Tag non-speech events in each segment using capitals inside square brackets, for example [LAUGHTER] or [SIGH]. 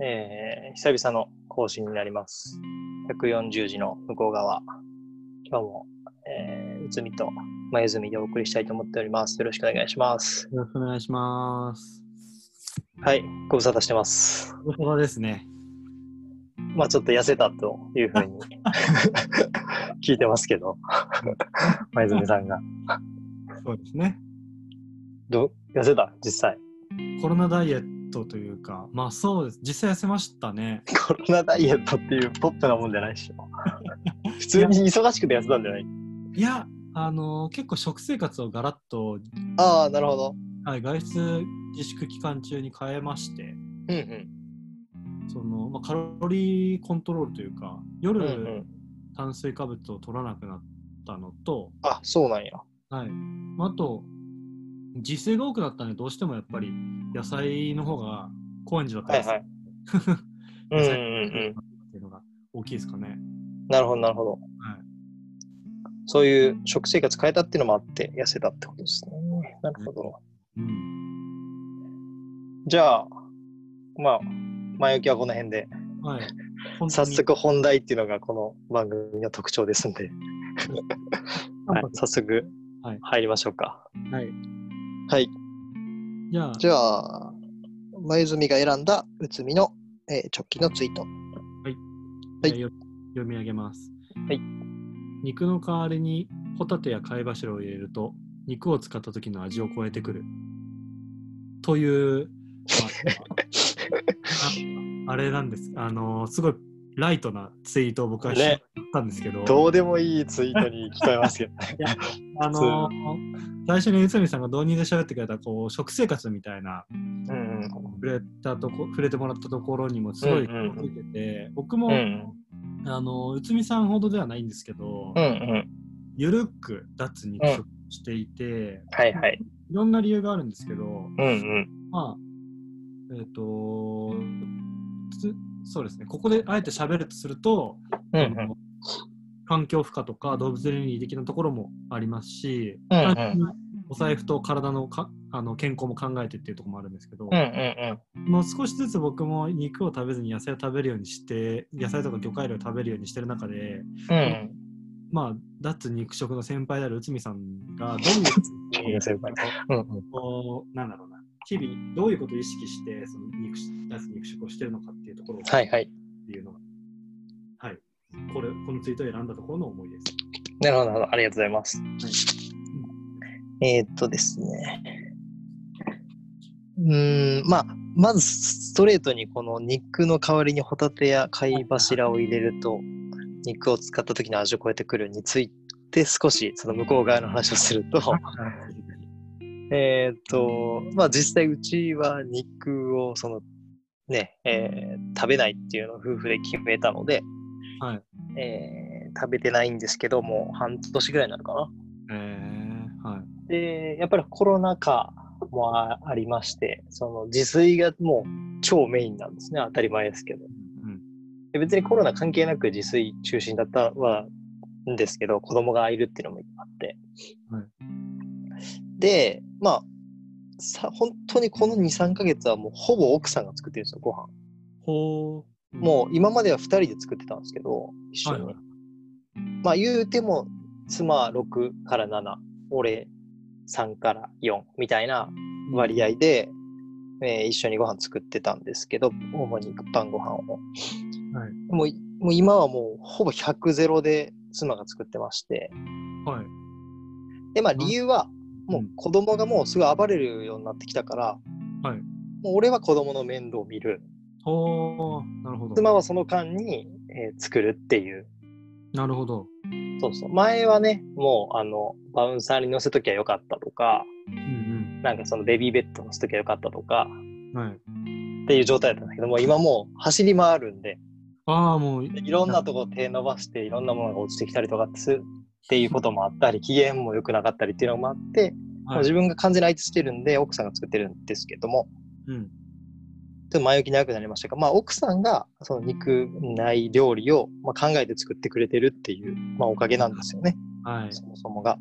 えー、久々の更新になります。140字の向こう側。今日も、えー、うつみと前住でお送りしたいと思っております。よろしくお願いします。よろしくお願いします。はい、ご無沙汰してます。ご無沙汰ですね。まあちょっと痩せたというふうに [LAUGHS] 聞いてますけど、前住さんが。そうですね。ど痩せた？実際。コロナダイエットというか、まあそうです。実際痩せましたね。コロナダイエットっていうポップなもんじゃないでしょ。[LAUGHS] 普通に忙しくて痩せたんじゃない？いや、あのー結構食生活をガラッと、ああ、なるほど。はい、外出自粛期間中に変えまして、うんうん。その、まあ、カロリーコントロールというか、夜、うんうん、炭水化物を取らなくなったのと、あ、そうなんや。はい。まああと、自炊が多くなったんで、どうしてもやっぱり野菜の方が高円寺だったはいりはい。[LAUGHS] うんうんうんうん。っていうのが大きいですかね。なるほど、なるほど。はい。そういう食生活変えたっていうのもあって痩せたってことですね。なるほど。うん。じゃあ、まあ、前置きはこの辺で、はい。早に速本題っていうのがこの番組の特徴ですんで、はい、[LAUGHS] 早速はい入りましょうか。はい。はい。じゃあ、じゃあ、前住が選んだ内海の、えー直近のツイート。はいじゃあよ読み上げます。はい。肉の代わりにホタテや貝柱を入れると肉を使った時の味を超えてくる。という、まあ、[LAUGHS] ああれなんです。あのすごいライトなツイートを僕はねしたんですけど、どうでもいいツイートに聞こえますけどね。[LAUGHS] あの最初に内海さんが導入で喋ってくれたこう食生活みたいなうんうん。触れたとこ触れてもらったところにもすごいうんうんうんついてて、僕も、うんあの内海さんほどではないんですけど、うんうん。ゆるく脱肉食していて、はいはい。いろんな理由があるんですけど、うんうん。まあえっ、とつそうですね。ここであえて喋るとすると、うんうん。あの環境負荷とか動物倫理的なところもありますし、うんうん。お財布と体のかあの健康も考えてっていうところもあるんですけど、うんうんもう少しずつ僕も肉を食べずに野菜を食べるようにして野菜とか魚介類を食べるようにしてる中でうん。うん。まあ脱肉食の先輩である内海さんがどういううんうん。こうなんだろうな日々どういうことを意識してその肉脱肉食をしてるのかっていうところをはいはい。っていうのがはいこれこのツイートを選んだところの思いです。なるほど、なるほど。ありがとうございます。えーっとですね。うーん、まあ、まずストレートにこの肉の代わりにホタテや貝柱を入れると、肉を使った時の味を超えてくるについて少しその向こう側の話をすると、えーっと、まあ実際うちは肉をそのね、えー食べないっていうのを夫婦で決めたので、はい。えー食べてないんですけども、半年ぐらいになるかな。えー、はい。で、やっぱりコロナ禍もあありまして、その自炊がもう超メインなんですね。当たり前ですけど。うん。で別にコロナ関係なく自炊中心だったはんですけど、子供がいるっていうのもあって。はいで、まあ、さ本当にこの2、3ヶ月はもうほぼ奥さんが作ってるんですよ、ご飯。ほう。もう今までは2人で作ってたんですけど、一緒に。はいはいまあ言うても、妻6から7、俺3から4みたいな割合で、えー一緒にご飯作ってたんですけど、主に晩ご飯を。はい。もうもう今はもうほぼ100ゼロで妻が作ってまして、はい。で、まあ理由は、もううん子供がもうすぐ暴れるようになってきたから、はい。もう俺は子供の面倒を見る。ほう。なるほど。妻はその間に、えー作るっていう。なるほど。そうそう。前はね、もうあの、バウンサーに乗せときゃよかったとか、うんなんかそのベビーベッド乗せときゃよかったとか、うん。はい。っていう状態だったんだけども、今もう走り回るんで、ああ、もう、いろんなとこ手伸ばして、いろんなものが落ちてきたりとかするっていうこともあったり、機嫌も良くなかったりっていうのもあって、はい。自分が完全に相手してるんで、奥さんが作ってるんですけども、うん。ちょっと前置き長くなりましたが、まあ奥さんがその肉ない料理を、まあ、考えて作ってくれてるっていう、まあおかげなんですよね、はい。そもそもが。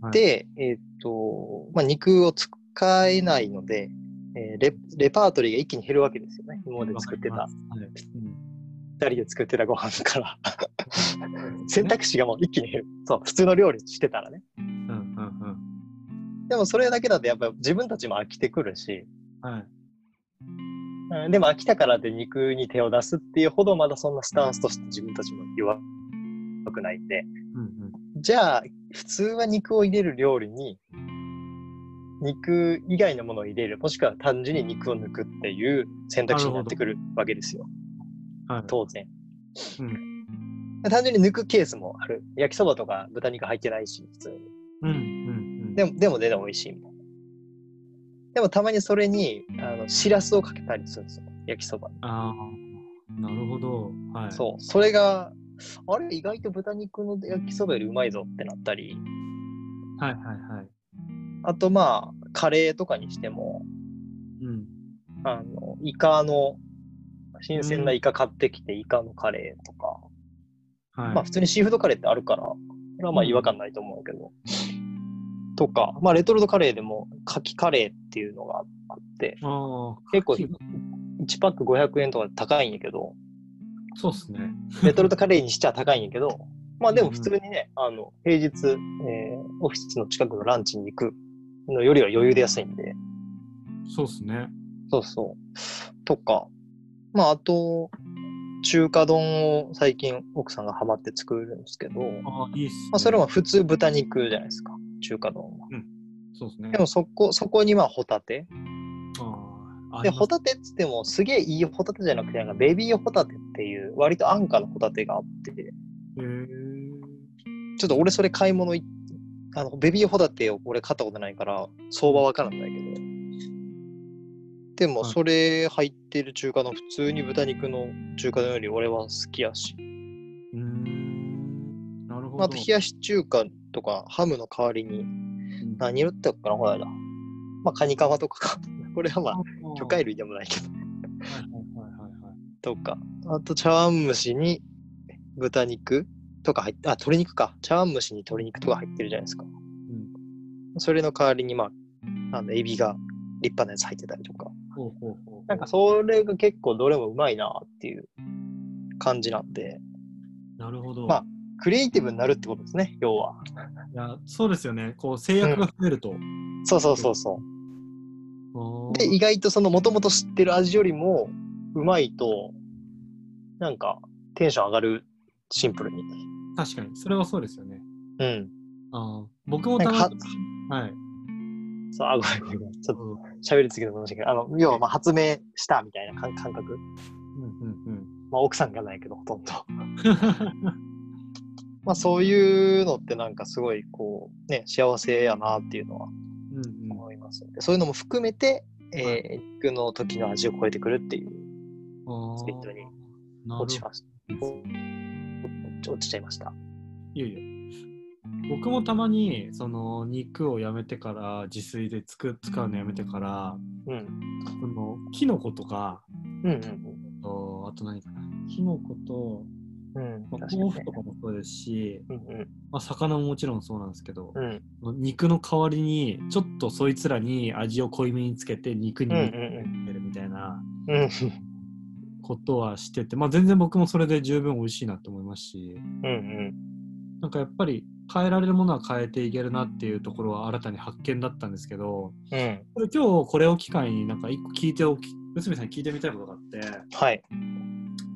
はい、で、えーっと、まあ肉を使えないので、えーレレパートリーが一気に減るわけですよね。今まで作ってたはい人で作ってたご飯から。選択肢がもう一気に減る。そう、普通の料理してたらね。うんうんうんでもそれだけだとやっぱ自分たちも飽きてくるし、はいうん、でも飽きたからで肉に手を出すっていうほどまだそんなスタンスとして自分たちも弱くないんで、うんじゃあ普通は肉を入れる料理に肉以外のものを入れる、もしくは単純に肉を抜くっていう選択肢になってくるわけですよ。うんはい当然。うん単純に抜くケースもある。焼きそばとか豚肉入ってないし、普通に。うんうんうんでも、でも全然美味しいみたいな。でもたまにそれに、あの、しらすをかけたりするんですよ。焼きそばに。ああなるほどはいそう。それが、あれ、意外と豚肉の焼きそばよりうまいぞってなったり、はいはいはいあとまあ、カレーとかにしても、うんあの、イカの、新鮮なイカ買ってきて、イカのカレーとか、はい。まあ普通にシーフードカレーってあるから、これはまあ違和感ないと思うけど、とか、まあレトルトカレーでも、カキカレーっていうのがあって、結構カキ1パック500円とかで高いんやけど、そうっすね。レトルトカレーにしちゃ高いんやけど、まあでも普通にね、あの、平日、えーオフィスの近くのランチに行くのよりは余裕で安いんで、そうっすね。そうそう。とか、まああと、中華丼を最近奥さんがハマって作るんですけど、まああいいっす、ね、あそれも普通豚肉じゃないですか、中華丼は。そうっすねでもそこ、そこにまあホタテ。で、ホタテっつってもすげえいいホタテじゃなくて、なんかベビーホタテっていう割と安価なホタテがあって、ちょっと俺それ買い物いあの、ベビーホタテを俺買ったことないから、相場わからんないけど。でも、はいそれ入ってる中華の普通に豚肉の中華丼より俺は好きやし。うーんなるほどまあ、あと冷やし中華とかハムの代わりにうん何入れたかなこの間。まあ、カニカマとかか。[LAUGHS] これはまあ、あ魚介類でもないけど。はいはいはいはいはいとか。あと、茶碗蒸しに豚肉とか入って、あ、鶏肉か。茶碗蒸しに鶏肉とか入ってるじゃないですか。うんそれの代わりに、まあ、あの、エビが立派なやつ入ってたりとか。なんかそれが結構どれもうまいなっていう感じなんで、なるほど、まあクリエイティブになるってことですね、要は。いやそうですよね。こう制約が増えると、そうそうそうそあう。ー。で、意外とそのもともと知ってる味よりもうまいと、なんかテンション上がる、シンプルに。確かに。それはそうですよね。うん。あー。僕もたまにはい。そう、あ、ごめんごめん。ちょっと喋りすぎたかもしれないけど、あの、要はまあ発明したみたいな感感覚。うんうんまあ奥さんがないけど、ほとんど。う [LAUGHS] んまあそういうのってなんかすごいこう、ね、幸せやなっていうのはうんうん思いますので、そういうのも含めて、えー、肉の時の味を超えてくるっていうあーツイートに落ちました。落ちちゃいました。いやいや僕もたまにその肉をやめてから自炊でつく使うのやめてからうん。そのキノコとかうんうんとあと何かなキノコと、うん。うん。まあ、豆腐とかもそうですし、うんうん。まあ、魚ももちろんそうなんですけど、うん。肉の代わりにちょっとそいつらに味を濃いめにつけて肉にうんうん肉をつけるみたいなうん。ことはしてて、まあ、全然僕もそれで十分美味しいなと思いますしうんうん。なんかやっぱり変えられるものは変えていけるなっていうところは新たに発見だったんですけどうん。今日これを機会になんか一個聞いておき内海さんに聞いてみたいことがあってはい。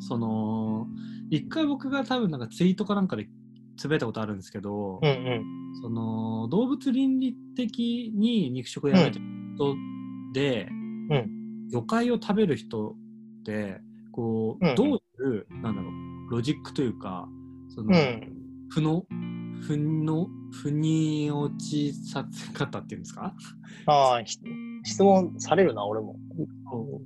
その一回僕が多分なんかツイートかなんかでつぶやいたことあるんですけど、うんうん。その動物倫理的に肉食をやめてる人で、うん魚介を食べる人ってこう、うんどういうなんだろうロジックというかその、うん。負の？負の？負に落ちさせ方っていうんですか？ああ、ひ質問されるな、俺も。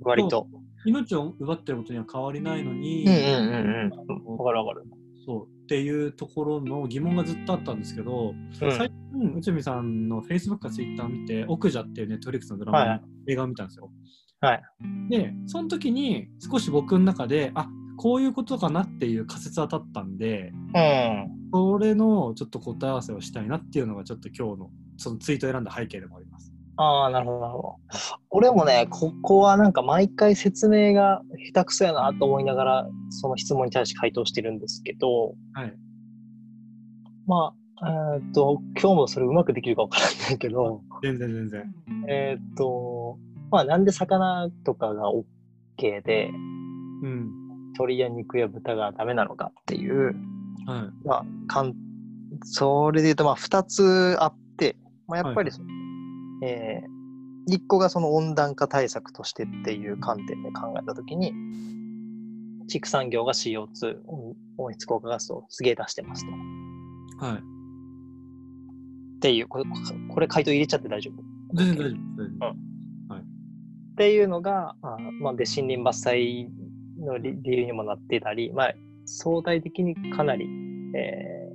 割と。命を奪ってることには変わりないのに、うんうんうんうん。わかるわかる。そうっていうところの疑問がずっとあったんですけど、うん最近内海さんの Facebook か Twitter を見て「奥者」っていうネットフリックスのドラマのはい映画を見たんですよ。はい。でその時に少し僕の中であこういうことかなっていう仮説は立ったんでうん。それのちょっと答え合わせをしたいなっていうのがちょっと今日のそのツイートを選んだ背景でもあります。ああ、なるほど、なるほど。俺もね、ここはなんか毎回説明が下手くそやなと思いながら、その質問に対して回答してるんですけど、はい。まあ、えーっと、今日もそれうまくできるかわからないけど、全然全然。えーっと、まあなんで魚とかが OK で、うん。鳥や肉や豚がダメなのかっていう、はい。まあ、かんそれで言うと、まあ、二つあって、まあ、やっぱりそ、えー一個がその温暖化対策としてっていう観点で考えたときに、畜産業が CO2 温温室効果ガスをすげえ出してますと。はい。っていう、これ、これ回答入れちゃって大丈夫？全然大丈夫。大丈夫っていうのが、あまあ、で森林伐採の理理由にもなってたり、まあ、相対的にかなり、え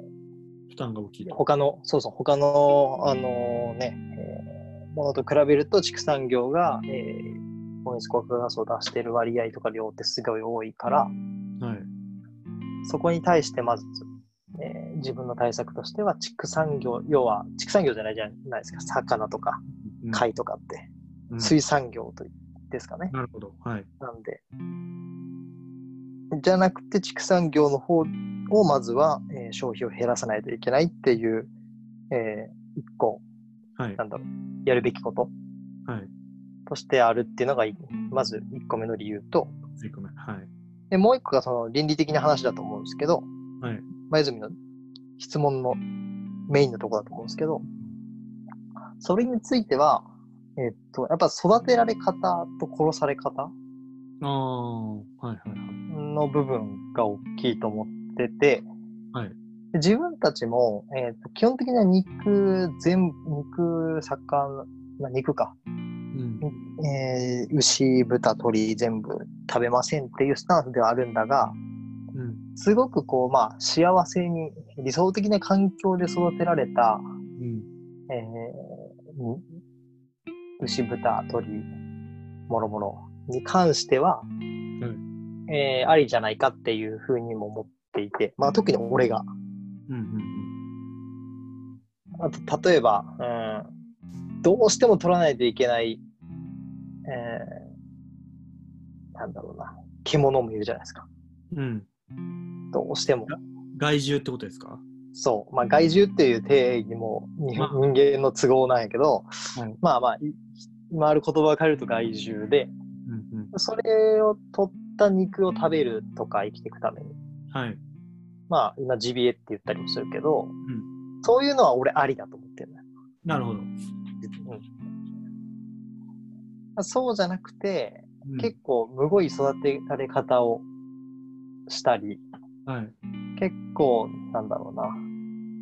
負担が大きいー。他の、そうそう、他の、あのね、えーものと比べると畜産業が、えー温室効果ガスを出している割合とか量ってすごい多いから、はい。そこに対してまず、えー自分の対策としては畜産業、要は畜産業じゃないじゃないですか、魚とかうん貝とかって、うん水産業とですかね。なるほど。はい。なんで。じゃなくて、畜産業の方をまずは、えー消費を減らさないといけないっていう、えー一個、はい。なんだろう、やるべきことはい。としてあるっていうのが、いまず一個目の理由と、追加目。はい。でもう一個がその倫理的な話だと思うんですけど、はい。前泉の質問のメインのところだと思うんですけど、それについては、えっと、やっぱ育てられ方と殺され方はいはいはい。の部分が大きいと思ってて、はいで自分たちも、えーと基本的には肉、全部、肉、魚、まあ、肉か、うん。えー牛、豚、鳥、全部食べませんっていうスタンスではあるんだが、うん。すごくこう、まあ、幸せに、理想的な環境で育てられた、うん。えー牛、豚、鳥、もろもろに関しては、えーありじゃないかっていうふうにも思っていて、まあ、特に俺が。うん。うん。あと例えば、うん、どうしても取らないといけない、えーなんだろうな、獣もいるじゃないですか。うん。どうしても。害獣ってことですか？そう。まあ、害獣っていう定義も人間の都合なんやけど、はいまあまあ、い今ある言葉を変えると害獣で、うんうん。それを取った肉を食べるとか生きていくために。はい。まあ、今、ジビエって言ったりもするけど、んそういうのは俺ありだと思ってるんだよ。なるほど。うん、そうじゃなくて、うん結構、むごい育てられ方をしたり、はい。結構、なんだろうな、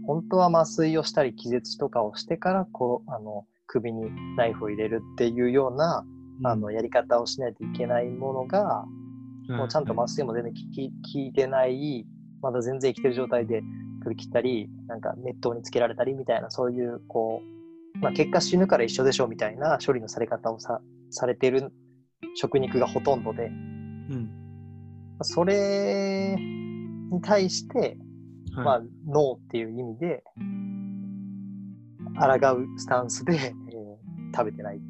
本当は麻酔をしたり、気絶とかをしてから、こう、あの、首にナイフを入れるっていうような、あの、やり方をしないといけないものが、もうちゃんと麻酔も全然効いてない、まだ全然生きてる状態で首切ったり、なんか熱湯につけられたりみたいな、そういう、こう、まあ、結果死ぬから一緒でしょみたいな処理のされ方をさされてる食肉がほとんどで、うん。それに対して、はい。まあ、ノーっていう意味で、抗うスタンスで、えー食べてない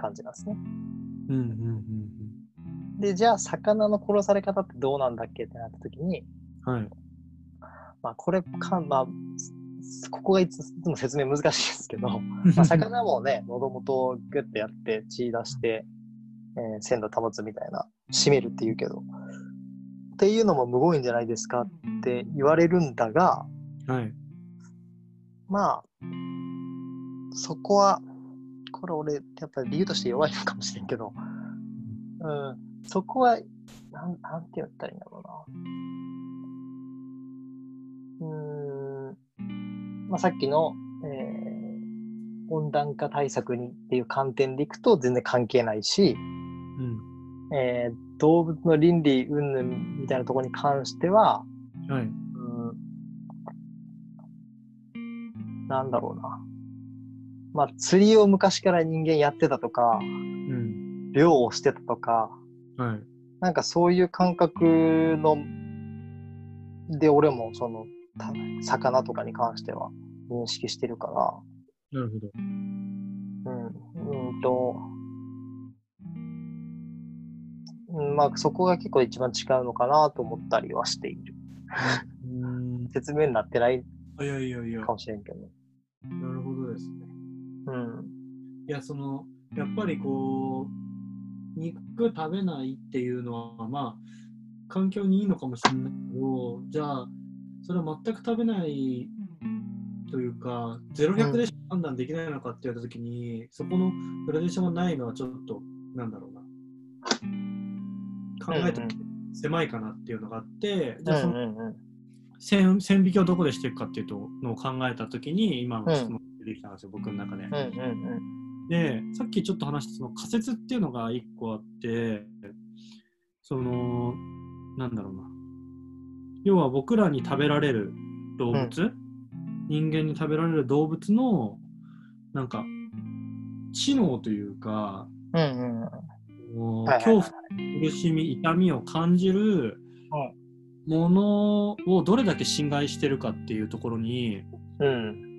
感じなんですね。うんうんうんで、じゃあ、魚の殺され方ってどうなんだっけってなった時に、うん。はい。まあ、これか、まあ、すここがいついつも説明難しいですけど、[LAUGHS] まあ、魚もね、喉元をグッてやって血出して、えー鮮度保つみたいな、締めるって言うけど、っていうのもむごいんじゃないですかって言われるんだが、はい。まあ、そこは、これ俺、やっぱり理由として弱いのかもしれんけど、うん、そこは、なん、なんて言ったらいいんだろうな。うーん、まあ、さっきの、えー温暖化対策にっていう観点でいくと全然関係ないし、うん。えー動物の倫理云々みたいなところに関しては、はい。うんなんだろうな。まあ、釣りを昔から人間やってたとか、うん。漁をしてたとか、はい。なんかそういう感覚の、で、俺もその、た魚とかに関しては認識してるかなるほど。ら、うん、うんと、うんまあ、そこが結構一番違うのかなと思ったりはしている。[LAUGHS] うん。説明になってないかもしれんけど。なるほどですね。うん。いや、その、やっぱりこう、肉食べないっていうのは、まあ、環境にいいのかもしれないけど、じゃあ、それは全く食べないというか、0、100でしか判断できないのかって言われたときに、そこのグラデーションがないのはちょっと、なんだろうな。考えたら狭いかなっていうのがあって、じゃあそのうんうんうん線線引きをどこでしていくかっていうのを考えたときに、今の質問が出てきたんですよ、僕の中で。うんうんで、さっきちょっと話したその仮説っていうのが一個あって、その、なんだろうな。要は僕らに食べられる動物、人間に食べられる動物の、なんか、知能というか、うんうんもう恐怖、苦しみ、痛みを感じるものをどれだけ侵害してるかっていうところに、うん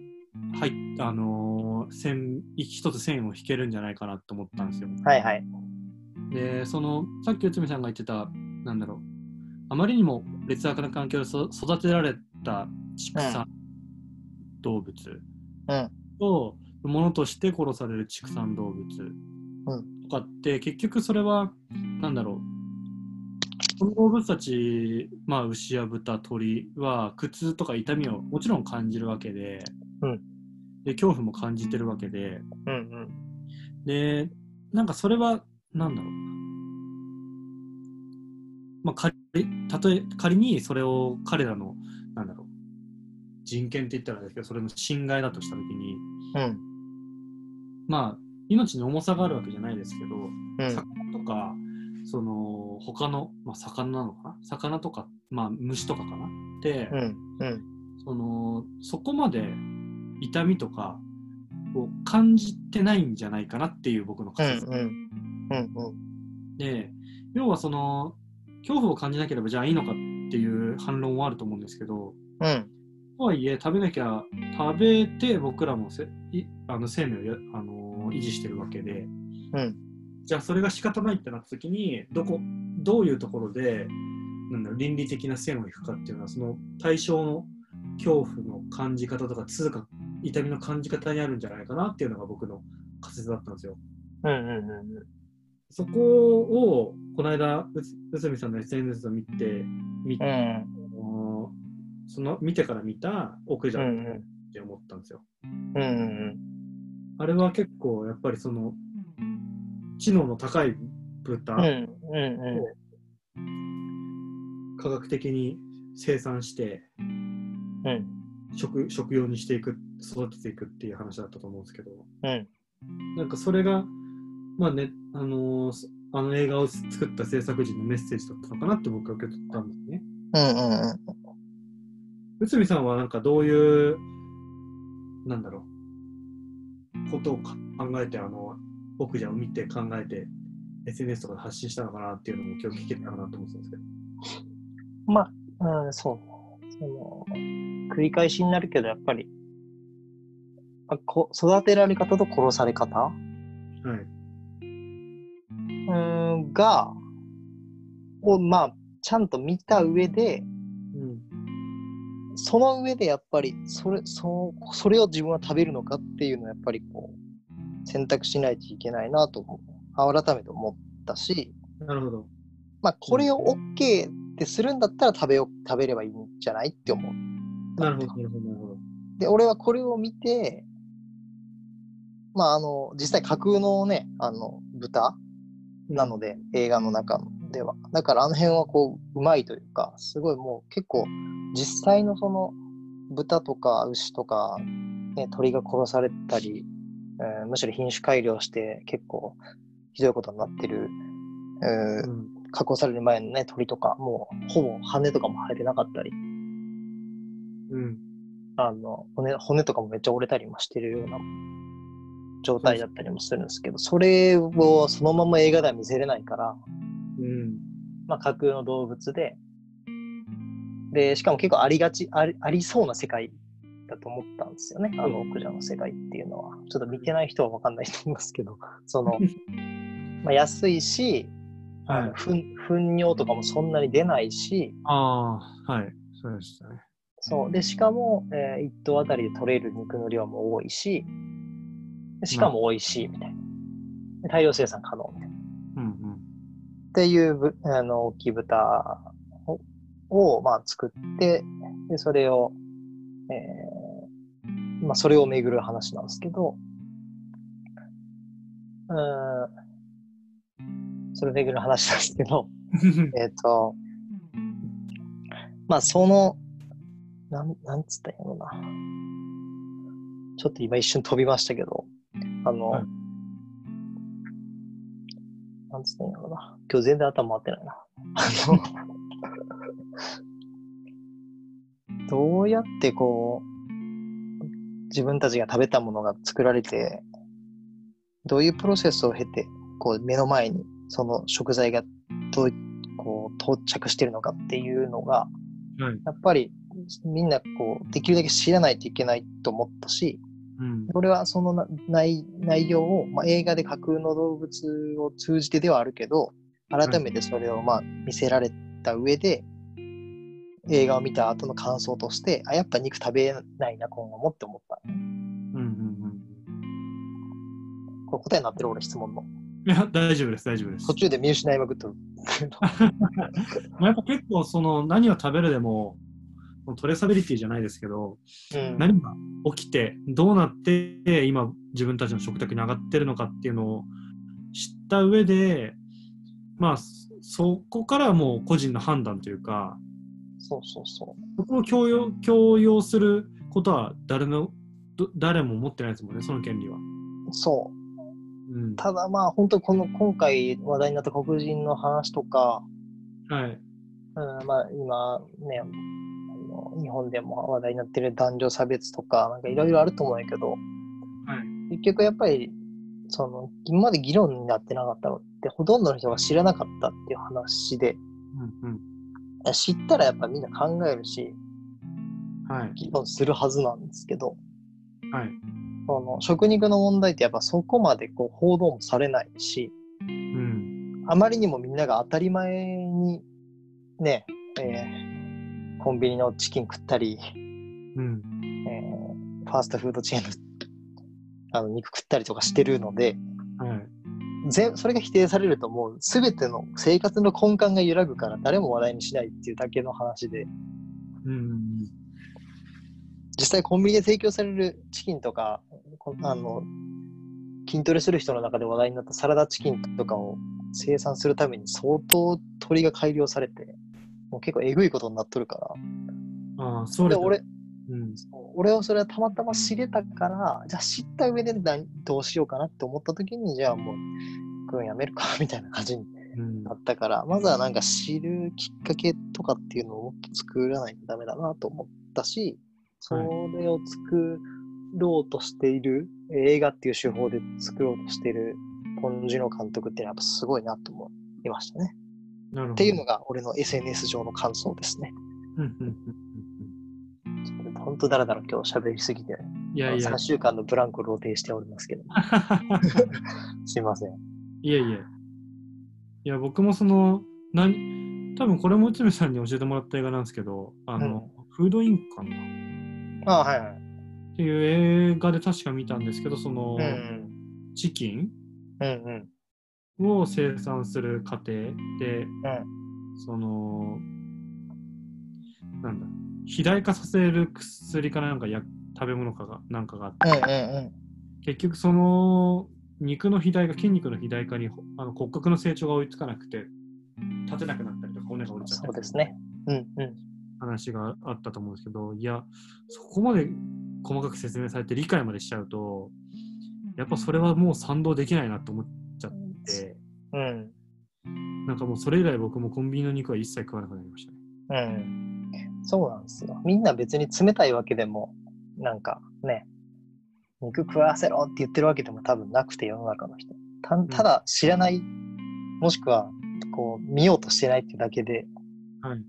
入っあのー線一つ線を引けるんじゃないかなと思ったんですよ。はいはい。で、その、さっき内海さんが言ってた、なんだろう、あまりにも劣悪な環境でそ育てられた畜産動物うん。と、ものとして殺される畜産動物とかって、結局それは、なんだろう、この動物たち、まあ、牛や豚、鳥は苦痛とか痛みをもちろん感じるわけで、うん。で恐怖も感じてるわけで、うんうん。で、なんかそれは、なんだろう。まあ、仮たとえ仮にそれを彼らの、なんだろう、人権って言ったらですけど、それの侵害だとしたときに、うん。まあ、命に重さがあるわけじゃないですけど、うん。魚とか、その、他の、まあ、魚なのかな？魚とか、まあ、虫とかかな？って、うん。うん。その、そこまで痛みとかを感じてないんじゃないかなっていう僕のう仮説。んうん。うんで、要はその、恐怖を感じなければじゃあいいのかっていう反論はあると思うんですけど、うん。とはいえ、食べなきゃ、食べて僕らもせいあの生命をや、あのー維持してるわけで、うん。じゃあそれが仕方ないってなった時に、どこ、どういうところで、なんだろう倫理的な線を引くかっていうのは、その対象の恐怖の感じ方とか、痛か痛みの感じ方にあるんじゃないかなっていうのが僕の仮説だったんですよ。うんうんそこを、この間、うつ内海さんの SNS を見て、見うん。その見てから見た奥じゃうんんって思ったんですよ。うんうんあれは結構やっぱりその知能の高い豚、うんうん。科学的に生産してうん食食用にしていく育てていくっていう話だったと思うんですけどうんなんかそれがまあねあのーあの映画を作った制作人のメッセージだったのかなって僕は受け取ったんですね。うんうん内海さんはなんかどういうなんだろうことをか考えてあの奥じゃを見て考えて SNS とかで発信したのかなっていうのも今日聞けたらなと思ってたんですけど。まあ、うん、そう。その、繰り返しになるけど、やっぱり、あこ育てられ方と殺され方？はい。うんが、を、まあ、ちゃんと見た上で、うん。その上でやっぱり、それ、そう、それを自分は食べるのかっていうのは、やっぱりこう、選択しないといけないなと改めて思ったし、なるほど。まあ、これを OK ってするんだったら食べよ、食べればいいんじゃないって思う。なるほど、なるほど、なるほど。で、俺はこれを見て、まあ、あの、実際架空のね、あの、豚なので、映画の中では。だからあの辺はこう、うまいというか、すごいもう結構、実際のその、豚とか牛とか、ね、鳥が殺されたり、えーむしろ品種改良して結構ひどいことになってる、えーうん。加工される前のね、鳥とか、もうほぼ羽とかも生えてなかったり、うん。あの骨骨とかもめっちゃ折れたりもしてるような状態だったりもするんですけど、それをそのまま映画では見せれないから、うん。まあ、架空の動物で、で、しかも結構ありがち、ありありそうな世界だと思ったんですよね、あの、クジャの世界っていうのは。ちょっと見てない人は分かんないと思いますけど、その、[LAUGHS] まあ、安いし、あの糞糞尿とかもそんなに出ないし、ああ、はい。そうでしたね。そう。で、しかも、え1頭あたりで取れる肉の量も多いし、でしかも美味しいみたいな。で大量生産可能みたいな。うんうん。っていうぶあの大きい豚をを、まあ、作って、でそれを、えーまあ、それをめぐる話なんですけど、うーん、それをめぐる話なんですけど、[LAUGHS] えっ、と、まあ、その、なん、なんつったらいいのかな。ちょっと今一瞬飛びましたけど、あの、はいなんつったらいいのかな。今日全然頭回ってないな。あの、[LAUGHS] どうやってこう、自分たちが食べたものが作られて、どういうプロセスを経て、こう目の前にその食材がとこう到着してるのかっていうのが、はい。やっぱりみんなこうできるだけ知らないといけないと思ったし、うん。これはそのな内内容を、まあ、映画で架空の動物を通じてではあるけど、改めてそれをまあ見せられた上で、映画を見た後の感想として、あ、やっぱ肉食べないな、今後もって思った。うんうんこれ答えになってる俺質問の。うん。いや、大丈夫です、大丈夫です途。中で見失いまくってる。[LAUGHS] まあやっぱ結構、その、何を食べるでも、トレーサビリティじゃないですけど、うん何が起きて、どうなって、今、自分たちの食卓に上がってるのかっていうのを知った上で、まあ、そこからはもう個人の判断というか、そうそうそう。そこを強要強要することは誰のど誰も持ってないですもんね、その権利は。そう。うん、ただまあ、本当この今回話題になった黒人の話とか、はい。うん、まあ今ね、あの日本でも話題になってる男女差別とか、なんかいろいろあると思うんやけど、はい。結局やっぱり、その、今まで議論になってなかったのって、ほとんどの人が知らなかったっていう話で、うんうん。知ったらやっぱみんな考えるし、はい。議論するはずなんですけど、はい。その食肉の問題ってやっぱそこまでこう報道もされないし、うん。あまりにもみんなが当たり前にね、えーコンビニのチキン食ったり、うん。えーファーストフードチェーンの [LAUGHS] あの肉食ったりとかしてるので、はい。ぜそれが否定されるともう全ての生活の根幹が揺らぐから誰も話題にしないっていうだけの話で、うん。実際コンビニで提供されるチキンとか、こあの、筋トレする人の中で話題になったサラダチキンとかを生産するために相当鳥が改良されて、もう結構えぐいことになっとるから。ああ、それで、俺、うん。俺はそれはたまたま知れたから、じゃあ知った上で何どうしようかなって思った時に、じゃあもう、食うんやめるかみたいな感じにうんなったから、まずはなんか知るきっかけとかっていうのをもっと作らないとダメだなと思ったし、それを作ろうとしている、映画っていう手法で作ろうとしているポンジュの監督っていうのはやっぱすごいなと思いましたね。っていうのが俺の SNS 上の感想ですね。うんうんうんうん本当だらだら今日喋りすぎて、うん。いやいや3。週間のブランクを露呈しておりますけど、[LAUGHS] すいません。いえいえ。いや、僕もその、何、多分これも内海さんに教えてもらった映画なんですけど、あの、フードインクかなっあはいはい。ていう映画で確か見たんですけど、その、うんチキン？うんうんを生産する過程で、その、なんだ、肥大化させる薬かなんかや食べ物かがなんかがあって、結局その肉の肥大化、筋肉の肥大化にあの骨格の成長が追いつかなくて、立てなくなったりとか骨が折れちゃったりそうですね。うんうん。話があったと思うんですけど、いや、そこまで細かく説明されて理解までしちゃうと、やっぱそれはもう賛同できないなと思って、うん。なんかもうそれ以来僕もコンビニの肉は一切食わなくなりましたね。うん。そうなんですよ。みんな別に冷たいわけでも、なんかね、肉食わせろって言ってるわけでも多分なくて、世の中の人。たただ知らない、もしくは、こう、見ようとしてないってだけで、はい。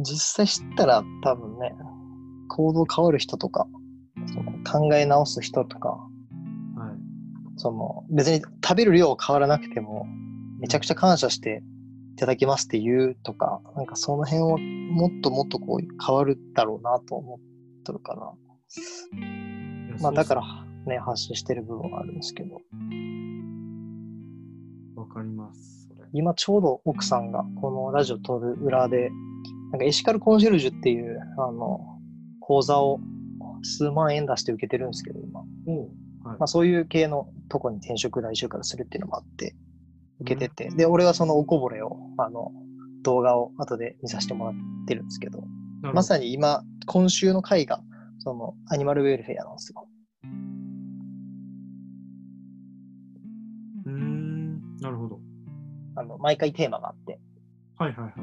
実際知ったら多分ね、行動変わる人とか、その考え直す人とか、はい。その別に食べる量変わらなくても、めちゃくちゃ感謝していただきますって言うとか、なんかその辺をもっともっとこう変わるだろうなと思っとるかな。まあだからね、発信してる部分はあるんですけど、わかります。今ちょうど奥さんがこのラジオ撮る裏で、なんかエシカルコンシェルジュっていうあの講座を数万円出して受けてるんですけど、今。おうはいまあ、そういう系のとこに転職来週からするっていうのもあって、受けてて、で、俺はそのおこぼれを、あの、動画を後で見させてもらってるんですけど、まさに。に今、今週の回が、その、アニマルウェルフェアなんですよ。うーん、なるほど。あの、毎回テーマがあって、はいはいはい。あ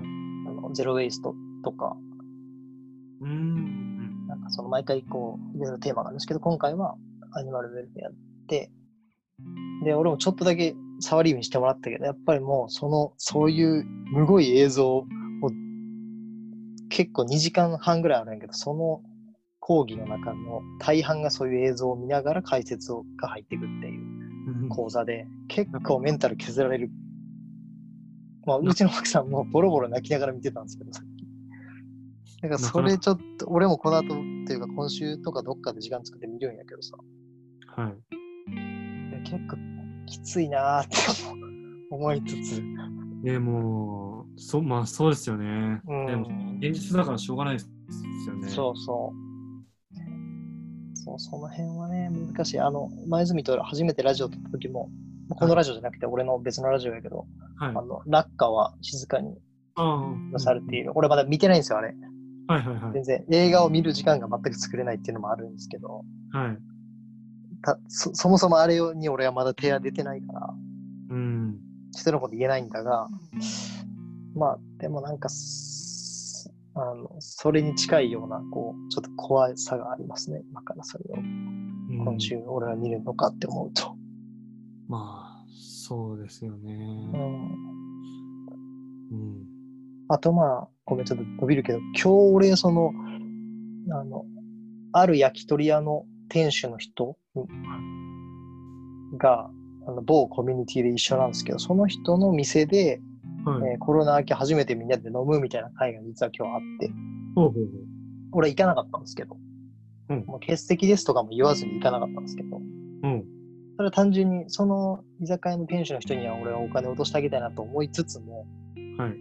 のゼロ・ウェイストとか、うーん。なんかその毎回こう、いろいろテーマがあるんですけど、今回はアニマルウェルフェアで、で、俺もちょっとだけ触り見してもらったけど、やっぱりもう、その、そういうむごい映像を、結構2時間半ぐらいあるんやけど、その講義の中の大半がそういう映像を見ながら解説をが入っていくっていううん講座で、結構メンタル削られる。まあ、うちの奥さんもボロボロ泣きながら見てたんですけど、さっき。だからそれちょっと、俺もこの後っていうか今週とかどっかで時間作って見るんやけどさ、はい。結構きついなーって [LAUGHS] 思いつつ、でも、そまあそうですよね。うんでも、現実だからしょうがないですよね。そうそう。そう、その辺はね、難しい。あの、前住と初めてラジオ撮った時も、このラジオじゃなくて俺の別のラジオやけど、はい。あの、落下は静かにああ。されている。俺まだ見てないんですよ、あれ。はいはいはい。全然映画を見る時間が全く作れないっていうのもあるんですけど、はい。たそそもそもあれに俺はまだ手が出てないから、うん。人のこと言えないんだが、まあ、でもなんかす、あの、それに近いような、こう、ちょっと怖さがありますね。今からそれを、うん今週俺は見るのかって思うと。まあ、そうですようね。ん。うん。あとまあ、ごめん、ちょっと伸びるけど、今日俺、その、あの、ある焼き鳥屋の店主の人が、あの某コミュニティで一緒なんですけど、その人の店で、はい。えーコロナ明け初めてみんなで飲むみたいな会が実は今日あって、ほう。俺行かなかったんですけど、うんもう欠席ですとかも言わずに行かなかったんですけど、うん。それは単純にその居酒屋の店主の人には俺はお金を落としてあげたいなと思いつつも、はい。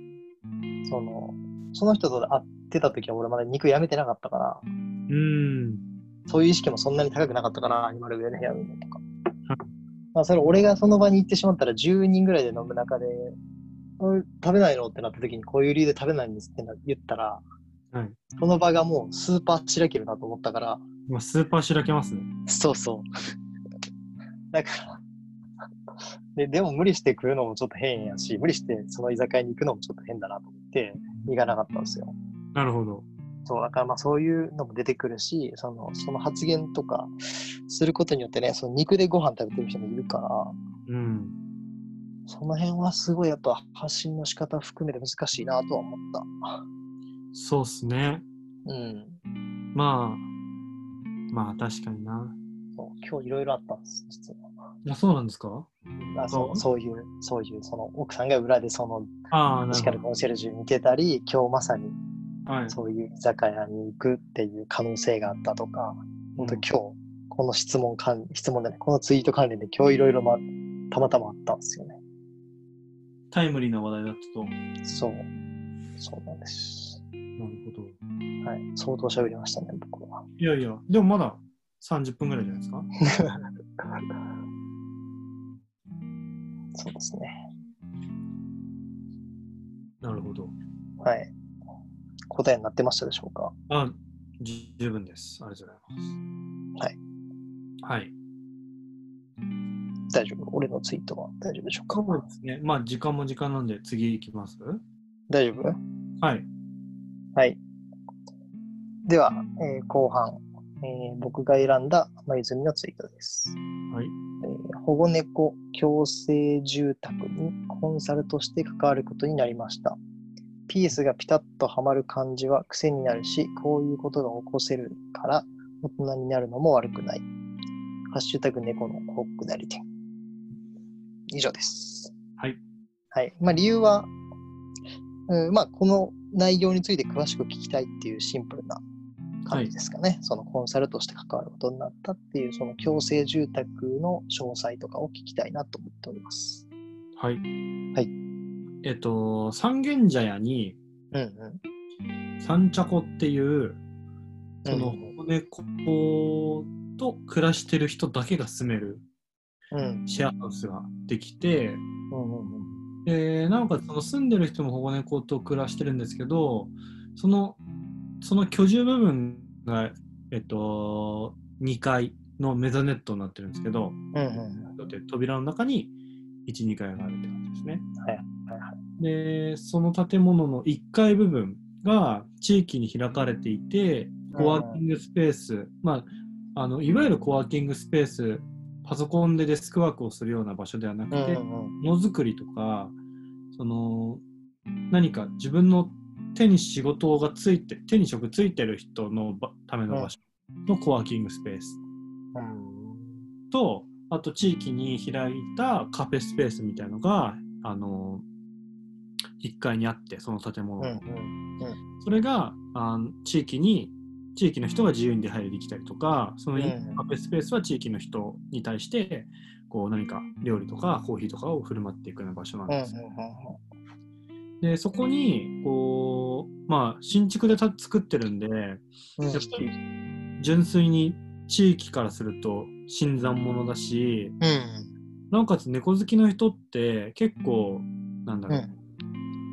その、その人と会ってた時は俺まだ肉やめてなかったから、うん。そういう意識もそんなに高くなかったから、アニマルウェルヘアのとかはい。まあそれ俺がその場に行ってしまったら10人ぐらいで飲む中で、うん食べないのってなった時にこういう理由で食べないんですってな言ったら、はい。その場がもうスーパーしらけるなと思ったから、今、スーパーしらけますね。そうそう。[LAUGHS] だからで、でも無理して食うのもちょっと変やし、無理してその居酒屋に行くのもちょっと変だなと思って、行かなかったんですよ。なるほど。そう、だからまあそういうのも出てくるし、そのその発言とかすることによってね、その肉でご飯食べてる人もいるから、うん。その辺はすごいやっぱ発信の仕方含めて難しいなとは思った。そうっすね。うん。まあ、まあ確かにな。そう今日いろいろあったんです、実は。あ、そうなんですか？あそうそういう、そういう、その奥さんが裏でそのああ、なエシカルるほコンシェルジュ見てたり、今日まさにど。はい。そういう居酒屋に行くっていう可能性があったとか、本当うん今日、この質問関質問でね、このツイート関連で今日いろいろまたまたまあったんですよね。タイムリーな話題だったと。なそう。そうなんです。るほど。はい。相当喋りましたね、僕は。いやいや、でもまだ30分ぐらいじゃないですか？[LAUGHS] そうですね。なるほど。はい。答えになってましたでしょうか？あ、じ十分です。ありがとうございます。はい。はい。大丈夫？俺のツイートは？大丈夫でしょうか？そうですね。まあ、時間も時間なんで次行きます？大丈夫？はい。はい。では、えー後半、えー僕が選んだまゆずみのツイートです。はい。えー保護猫共生住宅にコンサルとして関わることになりました。ピースがピタッとはまる感じは癖になるし、こういうことが起こせるから大人になるのも悪くない。ハッシュタグ猫のコックなり店。以上です。はい。はい。まあ理由は、うん、まあこの内容について詳しく聞きたいっていうシンプルな感じですかね。そのコンサルとして関わることになったっていう、その共生住宅の詳細とかを聞きたいなと思っております。はい。はい。えっと、三軒茶屋に、うんうん。サンチャコっていう、そのうん保護猫と暮らしてる人だけが住めるうん。シェアハウスができて、でなおかつその住んでる人も保護猫と暮らしてるんですけど、そのその居住部分が、えっと、2階のメザネットになってるんですけど、うんうん扉の中に1、2階があるって感じですね。はい。で、その建物の1階部分が地域に開かれていて、コワーキングスペース、まあ、あのいわゆるコワーキングスペース、パソコンでデスクワークをするような場所ではなくて、ものづくりとか、その何か自分の手に仕事がついて、手に職ついてる人のばための場所のコワーキングスペース。うん。と、あと地域に開いたカフェスペースみたいのが、あの、1階にあって、その建物。の、それがあ地域に、地域の人が自由に出入りできたりとか、そのうんカフェスペースは地域の人に対して、こう何か料理とかコーヒーとかを振る舞っていくような場所なんうんです。で、そこに、こう、まあ、新築でた作ってるんで、やっぱり純粋に地域からすると新参者だし、うん。なおかつ猫好きの人って結構、なんだろう、うん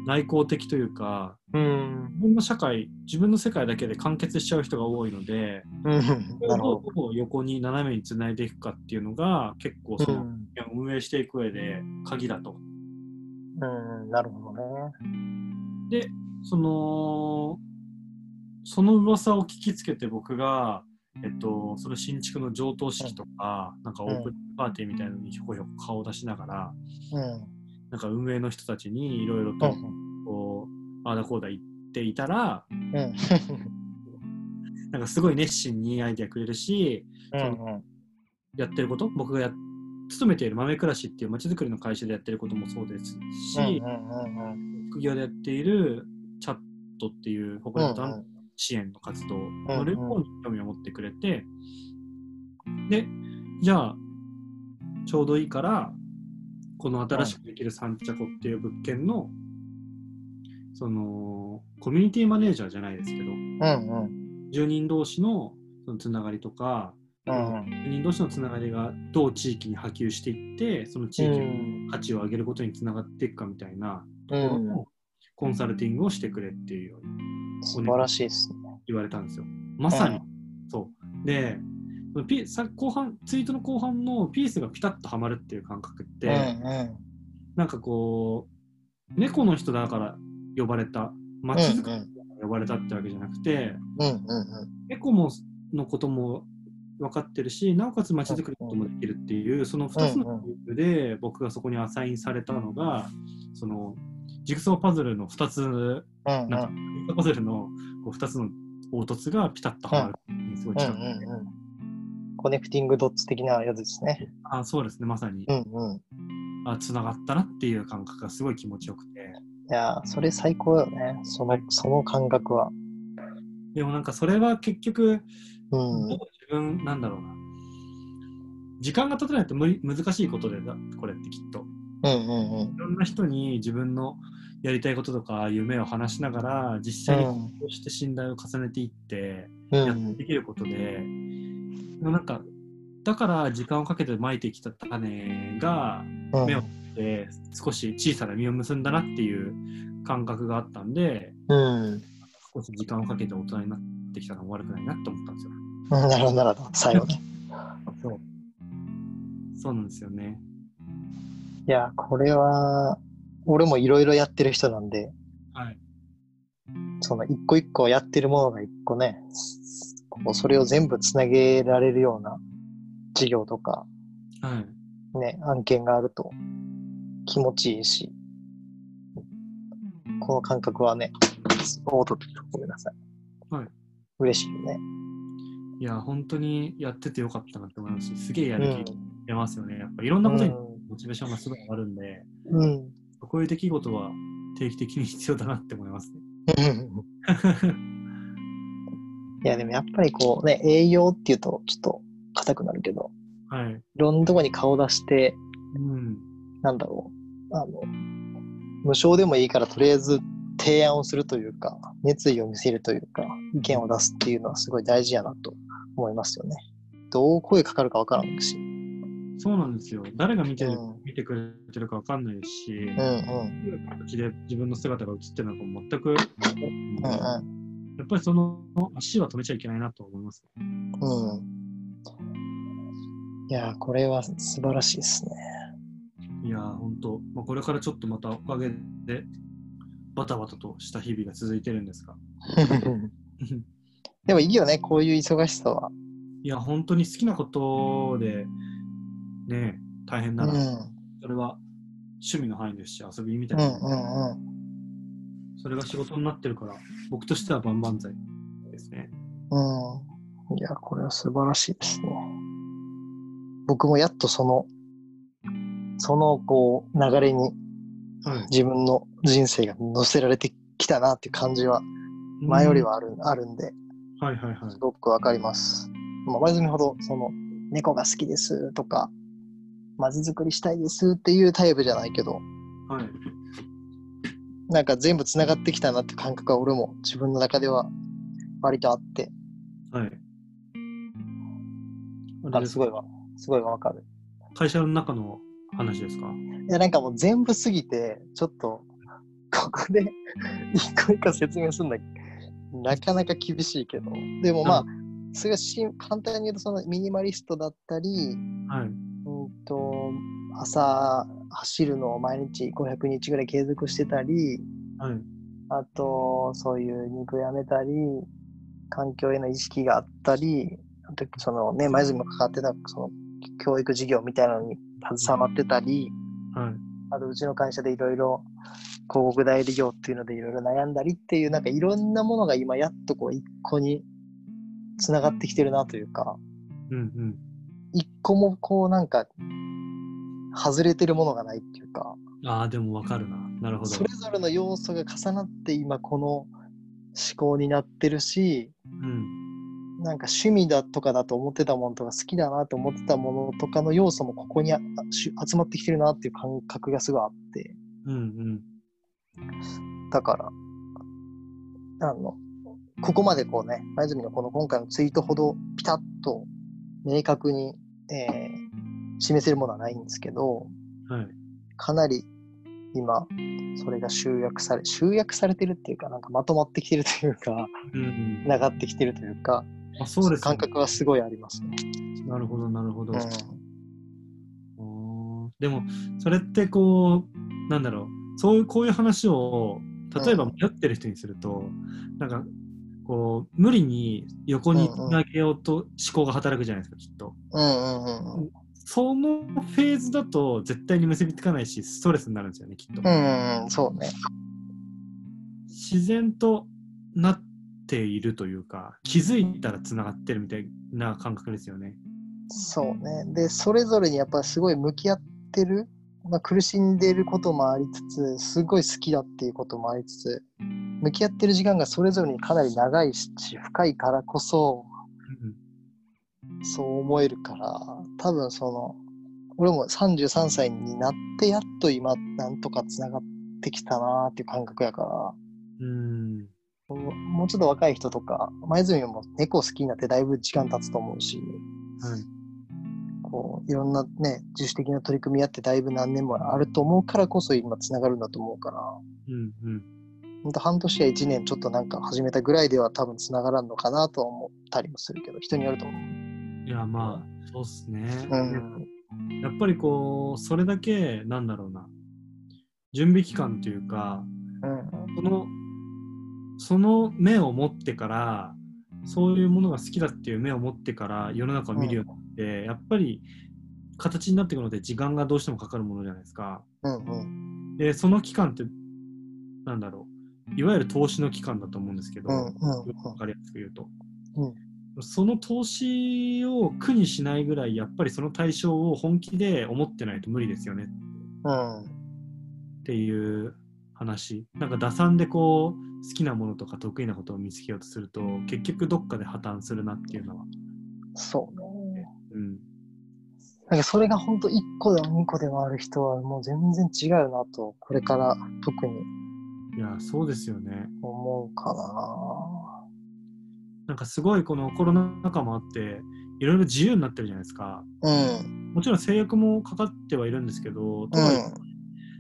内向的というか、うん自分の社会、自分の世界だけで完結しちゃう人が多いので、うんどう横に斜めにつないでいくかっていうのが結構ど。そうの、運営していく上で鍵だと。んうん、なるほどね。で、その、その噂を聞きつけて僕が、えっと、その新築の上棟式とか、なんかオープンパーティーみたいなのにひょこひょこ顔を出しながら、うんなんか運営の人たちにいろいろとうん。こう、ああだこうだ言っていたら、うん。なんかすごい熱心にアイデアくれるし、うんやってること、僕がや勤めている豆暮らしっていうまちづくりの会社でやってることもそうですし、うんうん副業でやっているチャットっていう他の団支援の活動の両方に興味を持ってくれて、で、じゃあ、ちょうどいいから、この新しくできるサンチャコっていう物件の、その、コミュニティマネージャーじゃないですけど、うんうん住人同士のそのつながりとか、うん住人同士のつながりがどう地域に波及していって、その地域の価値を上げることにつながっていくかみたいなところうんのコンサルティングをしてくれっていうように素晴らしいですね。言われたんですよ。まさにうんそう。で、さ後半ツイートの後半のピースがピタッとはまるっていう感覚って、うんうんなんかこう、猫の人だから呼ばれた、街づくりから呼ばれたってわけじゃなくて、うんうん猫ものことも分かってるし、なおかつ街づくりのこともできるっていう、その2つのグループで僕がそこにアサインされたのが、そのジグソーパズルの2つ、うんなんか、パズルのこう2つの凹凸がピタッとはまるすごいうんう、んうんコネクティングドッツ的なやつですね。あそうですね、まさに、うんうん。あつながったなっていう感覚がすごい気持ちよくて、いやー、それ最高だよね。その、その感覚は。でもなんかそれは結局、うん。自分、なんだろうな、時間が経たないと無理難しいことでだ、これってきっと。うんうんいろんな人に自分のやりたいこととか夢を話しながら実際にうんこうして信頼を重ねていってうん。うやってんできることで、でもなんかだから時間をかけてまいてきた種がうん。目をで少し小さな実を結んだなっていう感覚があったんでうん。少し時間をかけて大人になってきたのも悪くないなって思ったんですよ。なるほど、なるほど。最後ね。[LAUGHS] そうそうなんですよね。いや、これは、俺もいろいろやってる人なんで、はい。その一個一個やってるものが一個ね、こうそれを全部つなげられるような事業とか、はい。ね、案件があると気持ちいいし、この感覚はね、おっと、ごめんなさい。はい。嬉しいよね。いや、本当にやっててよかったなって思いますし、すげえやうる気ん。出ますよね。やっぱいろんなことにうモチベーションがすごい上がるんで、ん。うん。そこういう出来事は定期的に必要だなって思いますね。いや、でもやっぱりこうね、栄養っていうとちょっと硬くなるけど、はい。いろんなとこに顔出して、うん。なんだろう、あの、無償でもいいからとりあえず提案をするというか、熱意を見せるというか、意見を出すっていうのはすごい大事やなと思いますよね。どう声かかるかわからんし。そうなんですよ。誰が見てる、うん見てくれてるかわかんないし、うんうん。どういう形で自分の姿が映ってるのかも全く、うんやっぱりその足は止めちゃいけないなと思います。うん。うん。いやー、これは素晴らしいですね。いやー、本当、まあ、これからちょっとまたおかげで、バタバタとした日々が続いてるんですが。[LAUGHS] でもいいよね、こういう忙しさは。いや、本当に好きなことで、ね、大変う。なんら、うんそれは趣味の範囲ですし、遊びみたうんいな、うんうん。それが仕事になってるから、僕としては万々歳ですね。うん。いや、これは素晴らしいですね。僕もやっとその、そのこう流れにはい。自分の人生が乗せられてきたなっていう感じは前よりはある,、あるんで、はいはいはいす。ごくわかります。まあ、前住ほど、その、猫が好きですとか、まず作りしたいですっていうタイプじゃないけど、はい。なんか全部つながってきたなって感覚は俺も自分の中では割とあって、はい。だからすごいわ、すごいわかる。会社の中の話ですか？いや、なんかもう全部すぎて、ちょっと、ここで [LAUGHS] 一個一個説明するのはなかなか厳しいけど、でもまあ、それがし簡単に言うと、そのミニマリストだったり、はい。うんと、朝走るのを毎日500日ぐらい継続してたり、はい。あと、そういう肉やめたり、環境への意識があったり、あと、そのね、前住も関わってた、その、教育事業みたいなのに携わってたり、はい。あとうちの会社でいろいろ広告代理業っていうのでいろいろ悩んだりっていうなんかいろんなものが今やっとこう一個につながってきてるなというかうんうん。一個もこうなんか外れてるものがないっていうかああ、でもわかるな。なるほど。それぞれの要素が重なって今この思考になってるしうん。なんか趣味だとかだと思ってたものとか好きだなと思ってたものとかの要素もここに集まってきてるなっていう感覚がすごいあって。うんうん。だから、あの、ここまでこうね、前住のこの今回のツイートほどピタッと明確に、えー示せるものはないんですけど、はい。かなり今、それが集約され、集約されてるっていうか、なんかまとまってきてるというか、うんうん。繋がってきてるというか、あ、そうです、ね。感覚はすごいありますね。なるほど、なるほど。うん。でも、それってこう、なんだろう、そういう、こういう話を、例えばうん迷ってる人にすると、なんか、こう、無理に横につなげようと思考が働くじゃないですか、きっと。うんうんうんうん。そのフェーズだと絶対に結びつかないし、ストレスになるんですよね、きっと。うんうんうん、そうね。自然となっているというか、気づいたらつながってるみたいな感覚ですよね。そうね。で、それぞれにやっぱすごい向き合ってる、まあ、苦しんでいることもありつつ、すごい好きだっていうこともありつつ、向き合ってる時間がそれぞれにかなり長いし、深いからこそ、そう思えるから、多分その、俺も33歳になってやっと今、なんとかつながってきたなーっていう感覚やから、うん。もうちょっと若い人とか、前住も猫好きになってだいぶ時間経つと思うし、はい。こういろんなね自主的な取り組みやってだいぶ何年もあると思うからこそ今つながるんだと思うからうんうん。ほんと半年や1年ちょっとなんか始めたぐらいでは多分つながらんのかなとは思ったりもするけど人によると思う。いや、まあ、そうっすね。うん。やっぱりこう、それだけ、なんだろうな、準備期間というか、うんその、その目を持ってから、そういうものが好きだっていう目を持ってから世の中を見るようになって、やっぱり形になっていくので時間がどうしてもかかるものじゃないですか。うんうん。で、その期間って、なんだろう、いわゆる投資の期間だと思うんですけど、うんうんわかりやすく言うと。うんその投資を苦にしないぐらい、やっぱりその対象を本気で思ってないと無理ですよね。うんっっていう話なんか打算でこう好きなものとか得意なことを見つけようとすると結局どっかで破綻するなっていうのは、そうね。うん、なんかそれが本当1個でも2個でもある人はもう全然違うなと、これから特にいやそうですよね思うかなんかすごいこのコロナ禍もあっていろいろ自由になってるじゃないですかな。うん。もちろん制約もかかってはいるんですけど、とはいえ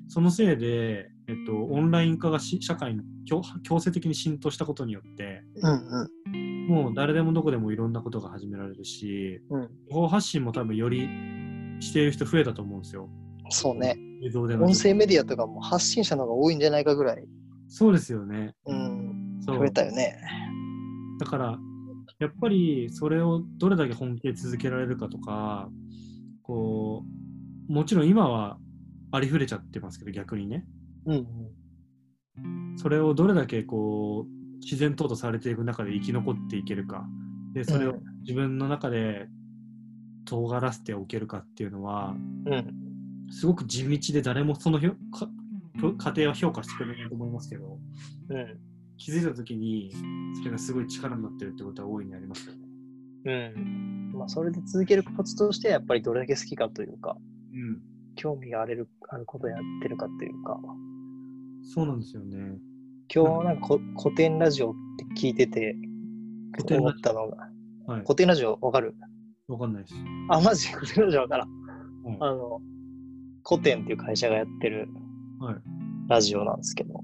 そのせいで、えっと、オンライン化がし社会に強強制的に浸透したことによって、うんうんもう誰でもどこでもいろんなことが始められるし、うん。情報発信も多分よりしている人増えたと思うんですよ。そうね。映像での音声メディアとかも発信者の方が多いんじゃないかぐらい、そうですよね。うん、そう増えたよね。だから、やっぱりそれをどれだけ本気で続けられるかとか、こう、もちろん今はありふれちゃってますけど、逆にね。うんそれをどれだけこう自然淘汰されていく中で生き残っていけるかでそれを自分の中で尖らせておけるかっていうのはうん。うん。すごく地道で誰もそのひょか過程は評価してくれないと思いますけどうん。気づいた時にそれがすごい力になってるってことは大いにありますよね。うん。まあ、それで続けるコツとしては、やっぱりどれだけ好きかというか、うん、興味があれるあることをやってるかというか、そうなんですよね。今日なんかこ古典ラジオって聞いてて、古典ラジ思ったのが、はい。古典ラジオわかる？わかんないです。あ、マジ？古典ラジオわからん。はいあの、古典っていう会社がやってるはい。ラジオなんですけど、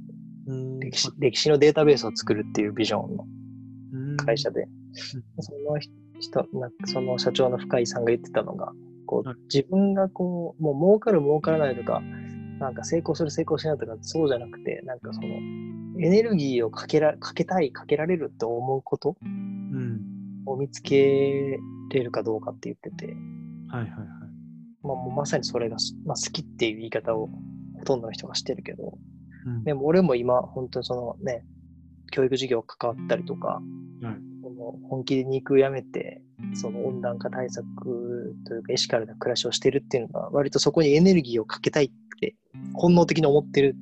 歴史歴史のデータベースを作るっていうビジョンの会社で、その人、なんかその社長の深井さんが言ってたのが、こうはい。自分がこう、もう儲かる儲からないとか、なんか成功する成功しないとか、そうじゃなくて、なんかその、エネルギーをかけらかけたい、かけられるって思うことうん。を見つけれるかどうかって言ってて、はいはいはい。まあ、もうまさにそれが、まあ、好きっていう言い方をほとんどの人がしてるけど、うんでも俺も今、本当にそのね、教育事業関わったりとか、はいその本気で肉をやめて、その温暖化対策というかエシカルな暮らしをしてるっていうのは、割とそこにエネルギーをかけたいって、本能的に思ってる。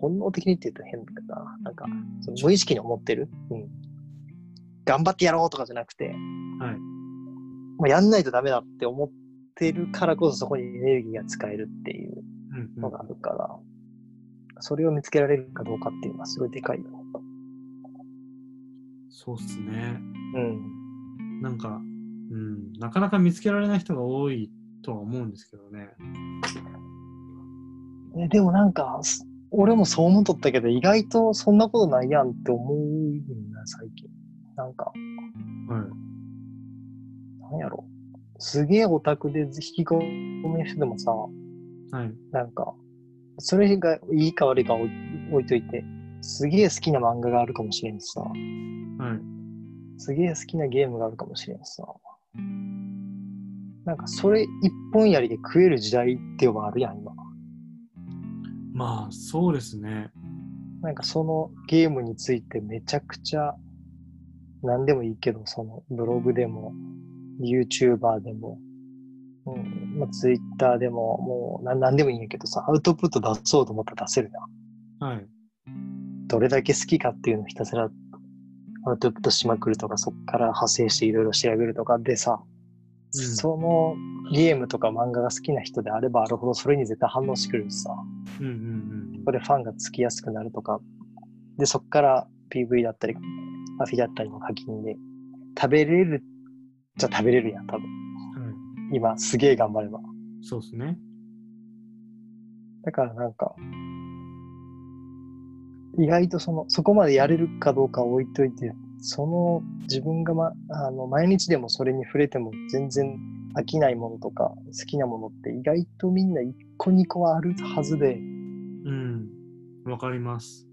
本能的にって言うと変だな。なんか、その無意識に思ってる。うん。頑張ってやろうとかじゃなくて、はい。もうやんないとダメだって思ってるからこそそこにエネルギーが使えるっていううんうんのがあるから、それを見つけられるかどうかっていうのはすごいでかいよね。そうっすね。うん。なんか、うん、なかなか見つけられない人が多いとは思うんですけどね。えでもなんか、す俺もそう思っとったけど、意外とそんなことないやんって思うんだ、最近。なんか、はい。なんやろ。すげえオタクで引き込みの人でもさ、はい。なんか、それがいいか悪いか置い置いといて、すげえ好きな漫画があるかもしれんしさ、はい。すげえ好きなゲームがあるかもしれんしさ、なんかそれ一本やりで食える時代ってはあるやん、今。まあ、そうですね。なんかそのゲームについてめちゃくちゃ何でもいいけど、そのブログでも YouTuber でも、うんまあ、Twitter でももう何何でもいいんやけどさ、アウトプット出そうと思ったら出せるやん。はい。どれだけ好きかっていうのをひたすらアウトプットしまくるとか、そこから派生していろいろ調べるとかでさ、うんそのゲームとか漫画が好きな人であればあるほどそれに絶対反応してくるしさ、うんうんうんそこでファンがつきやすくなるとか、で、そこから PV だったり、アフィだったりの課金で、食べれるじゃ食べれるやん、多分。今、すげえ頑張れば。そうですね。だからなんか、意外とその、そこまでやれるかどうかは置いといて、その自分が、ま、あの毎日でもそれに触れても全然飽きないものとか好きなものって意外とみんな1個2個はあるはずで、うん。わかります。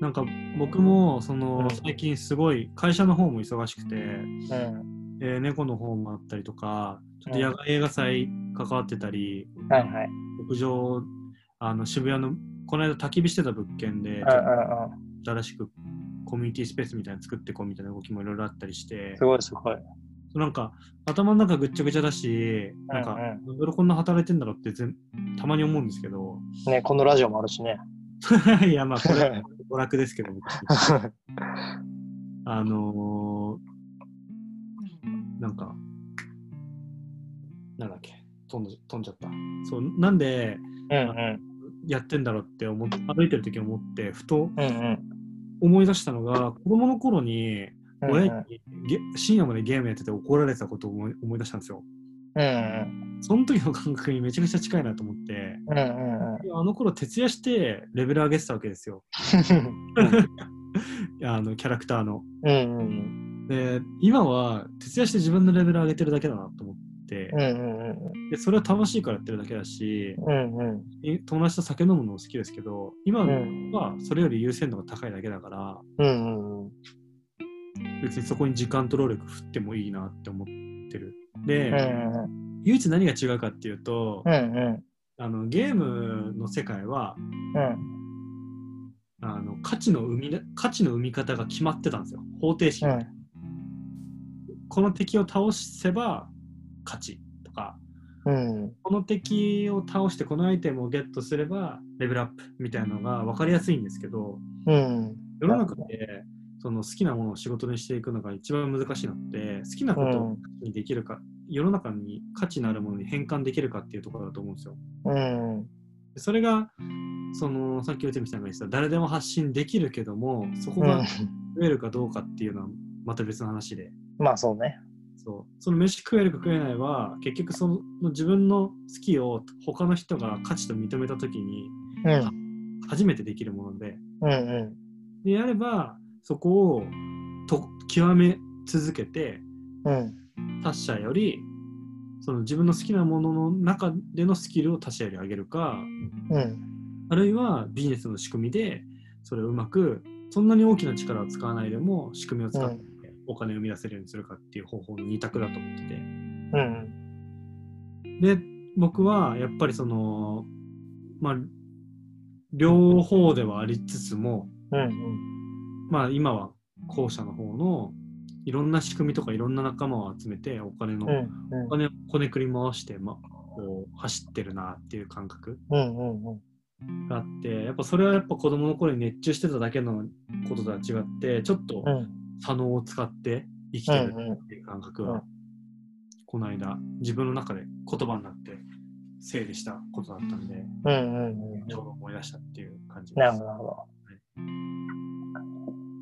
なんか僕もその、うん最近すごい会社の方も忙しくて、うん。えー猫の方もあったりとかちょっと野外映画祭関わってたり、はいはい。屋上あの渋谷のこの間焚き火してた物件で。新しくコミュニティスペースみたいなの作ってこうみたいな動きもいろいろあったりしてすごいすごい。なんか頭の中ぐっちゃぐちゃだし、なんか、うんなんこんな働いてんだろうって全たまに思うんですけど、ね、このラジオもあるしね。[LAUGHS] いや、まあ、これ、娯楽ですけど、僕 [LAUGHS] あのー、なんか、なんだっけ、飛んじ飛んじゃった。そう、なんでうんうん。やってんだろうって思って、歩いてる時思って、ふとうんうん。思い出したのが、子供の頃に、うん親にゲ深夜までゲームやってて怒られてたことを思い思い出したんですよ。うんその時の感覚にめちゃくちゃ近いなと思って、うん。うんあの頃徹夜してレベル上げてたわけですよ。[LAUGHS] [LAUGHS] あのキャラクターの。うん。うんうんで、今は徹夜して自分のレベル上げてるだけだなと思ってうん。う、んうんでそれは楽しいからやってるだけだし、うん。うんい友達と酒飲むのも好きですけど、今うん。はそれより優先度が高いだけだから、うんうん。別にそこに時間と労力振ってもいいなって思ってる。うんで、うん唯一何が違うかっていうと、うんうんあのゲームの世界はうんあの価値の生みだ価値の生み方が決まってたんですよ方程式、うんこの敵を倒せば勝ちとか。うん。この敵を倒してこのアイテムをゲットすればレベルアップみたいなのが分かりやすいんですけどうん。世の中でその好きなものを仕事にしていくのが一番難しいのって好きなことをにできるか、世の中に価値のあるものに変換できるかっていうところだと思うんですよ。うん。でそれがそのさっき内海さんが言ってた誰でも発信できるけどもそこが増えるかどうかっていうのはまた別の話で、まあそうね。そう。その飯食えるか食えないは結局その自分の好きを他の人が価値と認めた時にうん。初めてできるもので。うんうん。でやればそこをと極め続けてうん。他者よりその自分の好きなものの中でのスキルを他者より上げるかうん。あるいはビジネスの仕組みでそれをうまくそんなに大きな力を使わないでも仕組みを使ってお金を生み出せるようにするかっていう方法の二択だと思ってて。うんで僕はやっぱりそのまあ両方ではありつつもうんまあ今は後者の方のいろんな仕組みとかいろんな仲間を集めてお金の、うんお金をこねくり回して、ま、こう走ってるなっていう感覚うんうん。があってやっぱそれはやっぱ子供の頃に熱中してただけのこととは違ってちょっとうん左脳を使って生きてるっていう感覚は、うんこの間自分の中で言葉になって整理したことだったんでうんうんうんちょうど思い出したっていう感じなです。るほどなるほど。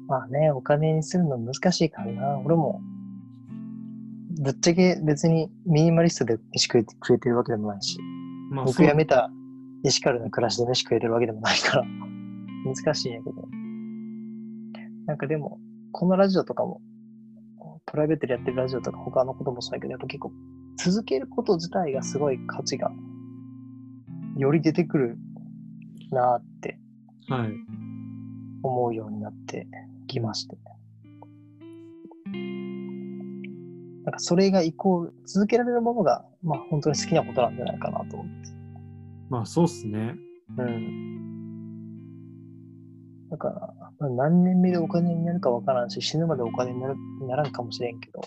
まあね、お金にするの難しいからな。俺も、ぶっちゃけ別にミニマリストで飯食えてくれてるわけでもないし、まあ、僕辞めたエシカルな暮らしで飯食えてるわけでもないから、難しいんやけど。なんかでも、このラジオとかも、プライベートでやってるラジオとか他のこともそうやけど、やっぱ結構続けること自体がすごい価値がより出てくるなーって思うようになってきまして。なんかそれがイコール、続けられるものが、まあ本当に好きなことなんじゃないかなと思って。まあそうっすね。うん。だから、まあ何年目でお金になるかわからんし、死ぬまでお金になるならんかもしれんけど、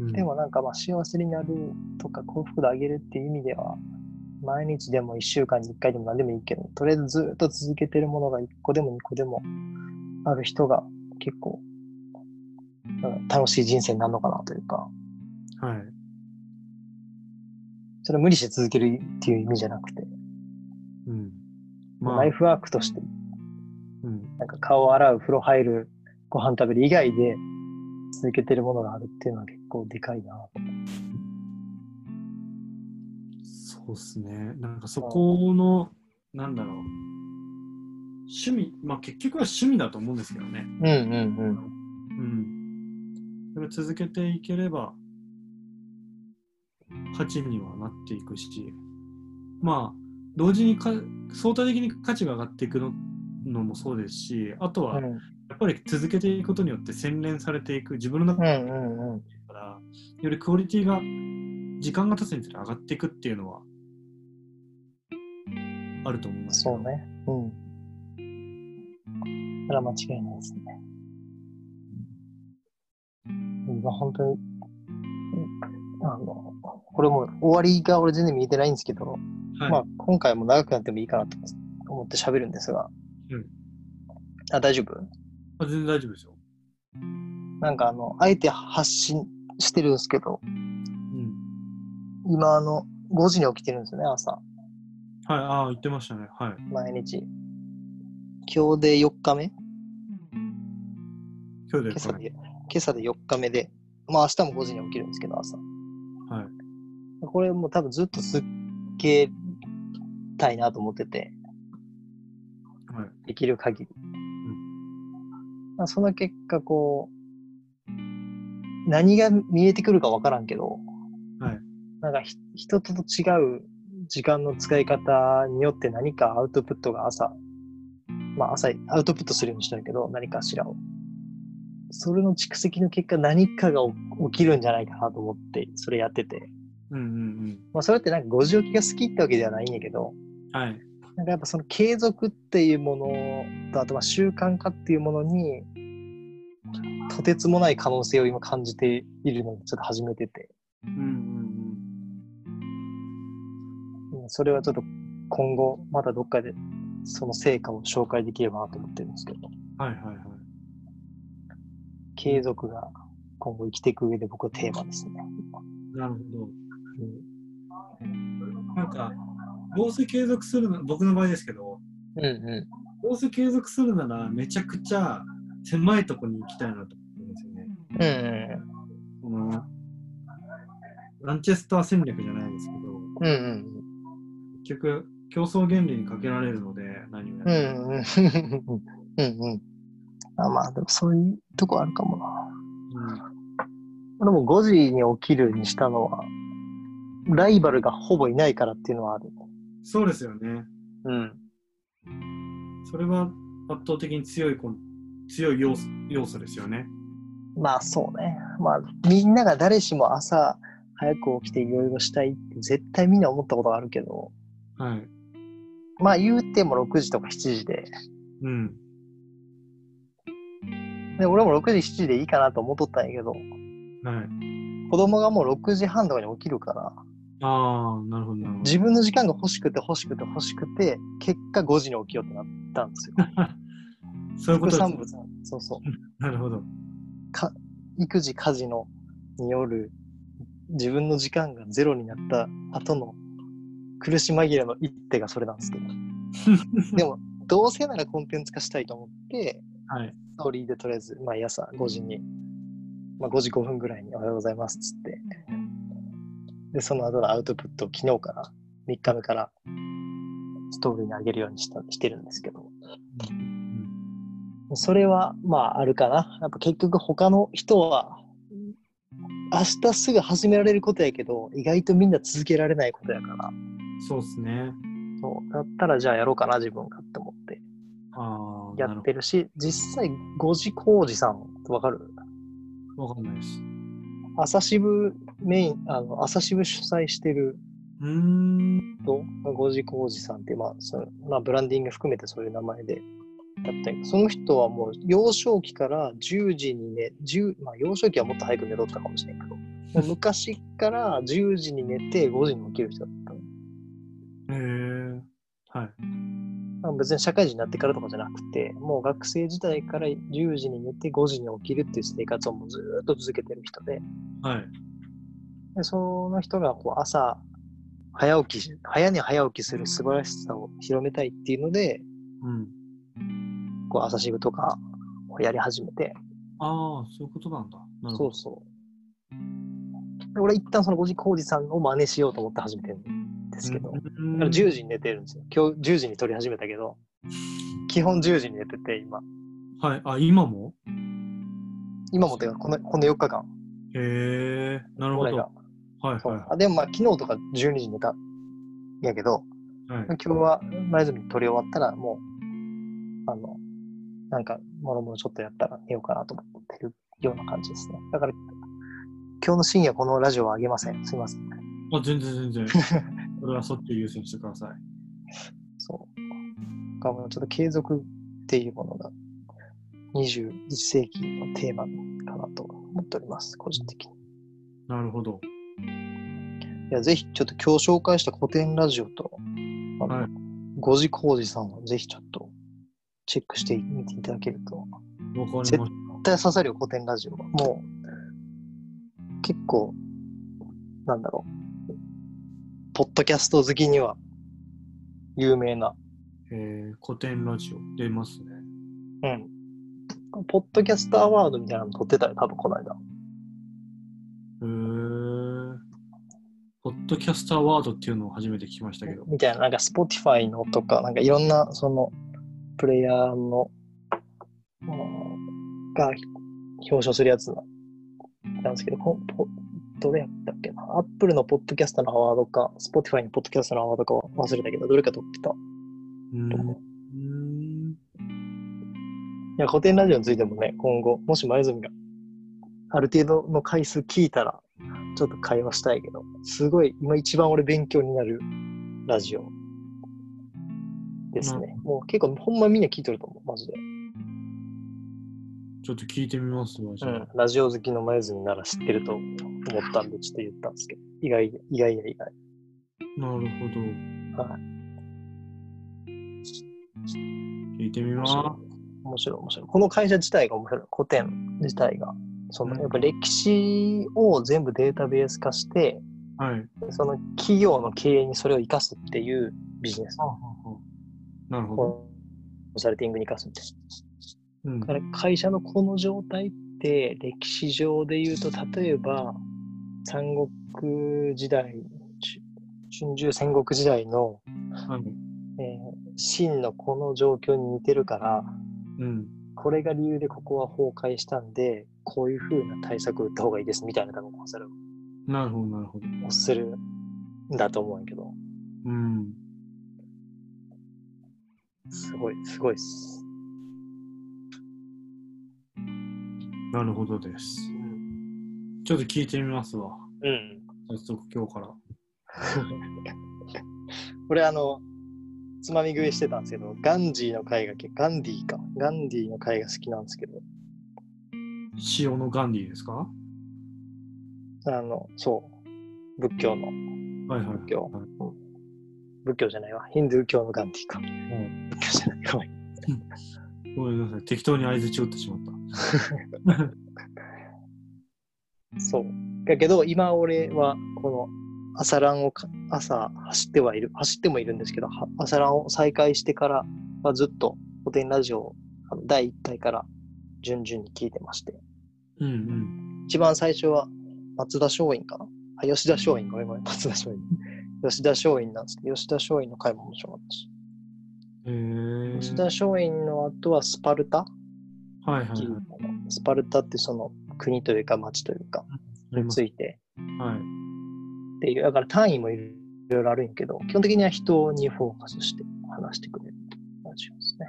うん、でもなんかまあ幸せになるとか幸福度上げるっていう意味では、毎日でも1週間に1回でも何でもいいけど、とりあえずずっと続けてるものが1個でも2個でもある人が結構、うん楽しい人生になるのかなというか、はい。それは無理して続けるっていう意味じゃなくて、うん。まあ。ライ、フワークとして、うん、なんか顔洗う、風呂入る、ご飯食べる以外で続けてるものがあるっていうのは結構でかいな。そうっすね。なんかそこの、なんだろう。趣味、まあ結局は趣味だと思うんですけどね。うんうんうん。うん。続けていければ、価値にはなっていくし、まあ、同時にか相対的に価値が上がっていくののもそうですし、あとはうんやっぱり続けていくことによって洗練されていく、自分の中うんうんうん。から、よりクオリティが時間が経つにつれ上がっていくっていうのはあると思いますよそうね。うん。それは間違いないですね。今本当にあの、これも終わりが俺全然見えてないんですけど、はい。まあ今回も長くなってもいいかなと思って喋るんですが、うんあ、大丈夫？あ全然大丈夫ですよ。なんかあの、あえて発信してるんですけど、うん。今あの、5時に起きてるんですよね、朝。はい。ああ、言ってましたね。はい。毎日。今日で4日目今日で今朝で、今朝で4日目で、まあ明日も5時に起きるんですけど、朝。はい。これもう多分ずっと続けたいなと思ってて、はい。できる限り。まあ、その結果、こう、何が見えてくるかわからんけど、はい。なんかひ人と違う時間の使い方によって何かアウトプットが朝、まあ朝アウトプットするようにしてるけど、何かしらを。それの蓄積の結果何かが起起きるんじゃないかなと思って、それやってて。うんうんまあそれってなんか5時起きが好きってわけではないんやけど、うん。はい。なんかやっぱその継続っていうものと、あとまあ習慣化っていうものに、とてつもない可能性を今感じているのをちょっと始めてて、うんうんうんそれはちょっと今後またどっかでその成果を紹介できればなと思ってるんですけど、うん。はいはいはい。継続が今後生きていく上で僕はテーマですね。なるほど。うんなんか、どうせ継続するの、僕の場合ですけど、うんうどうせ継続するならめちゃくちゃ狭いとこに行きたいなと思うんですよね。ん。うんこの、ランチェスター戦略じゃないですけど、うん。うん結局、競争原理にかけられるので、何をやうん。うるんうん。うんうん。あまあでもそういうとこあるかもな。うん、でも5時に起きるにしたのは、ライバルがほぼいないからっていうのはある。そうですよね。うん。それは圧倒的に強いこの強い要素要素ですよね。まあそうね。まあみんなが誰しも朝早く起きていろいろしたいって絶対みんな思ったことがあるけど、はい。まあ言うても6時とか7時で、うん。で俺も6時、7時でいいかなと思っとったんやけど、はい。子供がもう6時半とかに起きるから、ああ、なるほど。自分の時間が欲しくて欲しくて欲しくて、結果5時に起きようってなったんですよ。[LAUGHS] そういうことです副産物なんそうそう。[LAUGHS] なるほど。か育児家事のによる自分の時間がゼロになった後の苦し紛れの一手がそれなんですけど [LAUGHS] でもどうせならコンテンツ化したいと思ってはい。ストーリーでとりあえず毎朝5時に、まあ、5時5分ぐらいにおはようございますっつってでその後のアウトプットを昨日から3日目からストーリーに上げるようにしたしてるんですけどうんそれはまああるかな。やっぱ結局他の人は明日すぐ始められることやけど意外とみんな続けられないことやからそうですね。そうだったらじゃあやろうかな自分がって思ってああ、やってるし実際5時工事さんわかる？ど。わかんないです。朝渋メインあの朝渋主催してる。と5時工事さんって、まあそのまあ、ブランディング含めてそういう名前でやったんやけどその人はもう幼少期から10時にね10、まあ、幼少期はもっと早く寝とったかもしれんけどもう [LAUGHS] 昔から10時に寝て5時に起きる人だったのへえ。はい。別に社会人になってからとかじゃなくてもう学生時代から10時に寝て5時に起きるっていう生活をもうずーっと続けてる人ではい。でその人がこう朝早起きし早寝早起きする素晴らしさを広めたいっていうのでうん。こう朝渋とかをやり始めて、ああ、そういうことなんだ。そうそう。で俺一旦その5時工事さんを真似しようと思って始めてるんですけど、うんだから10時に寝てるんですよ。今日10時に撮り始めたけど、基本10時に寝てて今。はい。あ、今も？今もてかこのこの4日間、へえ。なるほど。はいはあでもまあ昨日とか12時に寝たんやけど、い。はい。今日は前住撮り終わったらもう、あの、なんか、もろもろちょっとやったら寝ようかなと思ってるような感じですね。だから、今日の深夜このラジオはあげません。すいません。あ、全然全然。[LAUGHS] これはそっちを優先してください。そう。がもうちょっと継続っていうものが21世紀のテーマかなと思っております。個人的に。なるほど。いや、ぜひ、ちょっと今日紹介した古典ラジオと、あのはい五次工事さんをぜひちょっとチェックしてみていただけると、絶対刺さるよ、古典ラジオは。もう、結構、なんだろう。ポッドキャスト好きには有名な。た。えー、古典ラジオ出ますね。うん。ポッドキャストアワードみたいなの撮ってたよ、多分この間。へー。ポッドキャストアワードっていうのを初めて聞きましたけど。みたいな、なんか Spotify のとか、なんかいろんな、その、プレイヤーの、うんが表彰するやつななんですけど、こポどれやったっけな ?Apple のポッドキャストのアワードか、Spotify のポッドキャストのアワードかは忘れたけど、どれか取ってた。うーん。いや、古典ラジオについてもね、今後、もし前泉がある程度の回数聞いたら、ちょっと会話したいけど、すごい、今一番俺勉強になるラジオですね。もう結構、ほんまみんな聞いてると思う、マジで。ちょっと聞いてみますわ。うん、ラジオ好きの前泉なら知ってると思ったんで、ちょっと言ったんですけど、意外で、意外や意外。なるほど。はい。聞いてみます。面白い、面白い。この会社自体が面白い。古典自体が。そのうんやっぱ歴史を全部データベース化して、はい。その企業の経営にそれを生かすっていうビジネス。なるほど。コンサルティングに生かすみたいうんから会社のこの状態って歴史上で言うと、例えば三国時代、春秋戦国時代の、はい。えー秦のこの状況に似てるから、うん。これが理由でここは崩壊したんで、こういう風な対策を打った方がいいですみたいな多分コンサルなるほど、なるほど。をするんだと思うんやけど、うん。すごい、すごいっす。なるほどです。ちょっと聞いてみますわ。うん。早速今日から。[LAUGHS] 俺あの、つまみ食いしてたんですけど、ガンジーの回がガンディーか。ガンディーの回が好きなんですけど、塩のガンディですか？あの、そう、仏教の、はいはい。仏教はい仏教じゃないわ、ヒンドゥー教のガンディーか。ん仏教じゃない、ごめん。[LAUGHS] ごめんなさい。適当に合図打ってしまった。[LAUGHS] そう。だけど、今俺は、この、朝ランをか、朝走ってはいる、走ってもいるんですけど、は朝ランを再開してからはずっと古典ラジオをあの第1回から順々に聞いてまして、うんうん。一番最初は松田松陰かな？あ、吉田松陰、ごめんごめん、松田松陰。吉田松陰なんですけど、吉田松陰の回も面白かったし。吉田松陰の後はスパルタ、はいはいはい。スパルタってその国というか町というか、についてはい。っていう、だから単位もいろいろあるんやけど、基本的には人にフォーカスして話してくれるラジオですね。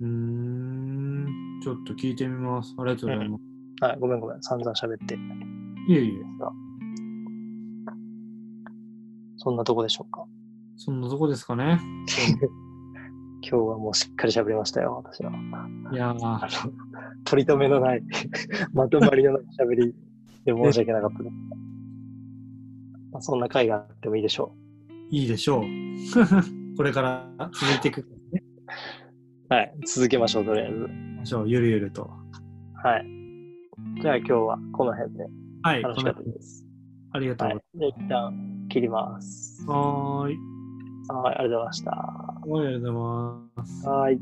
うーん。ちょっと聞いてみます。ありがとうございます。はい、ごめんごめん、散々喋って。いえいえ。そんなとこでしょうか？そんなとこですかね。[LAUGHS] 今日はもうしっかり喋りましたよ、私は。いやー、あの、取り留めのない、[LAUGHS] まとまりのない喋りで申し訳なかったです。まあ、そんな回があってもいいでしょいいでしょう。[LAUGHS] これから続いていく。う。はい、続けましょう、とりあえず。しょう。ゆるゆると。はい。じゃあ今日はこの辺ではい。楽しかったです。ありがとうはいござい。じゃあ一旦切ります。ます。はーい。はい、ありがとうございました。はい、ありがとうございます。はい。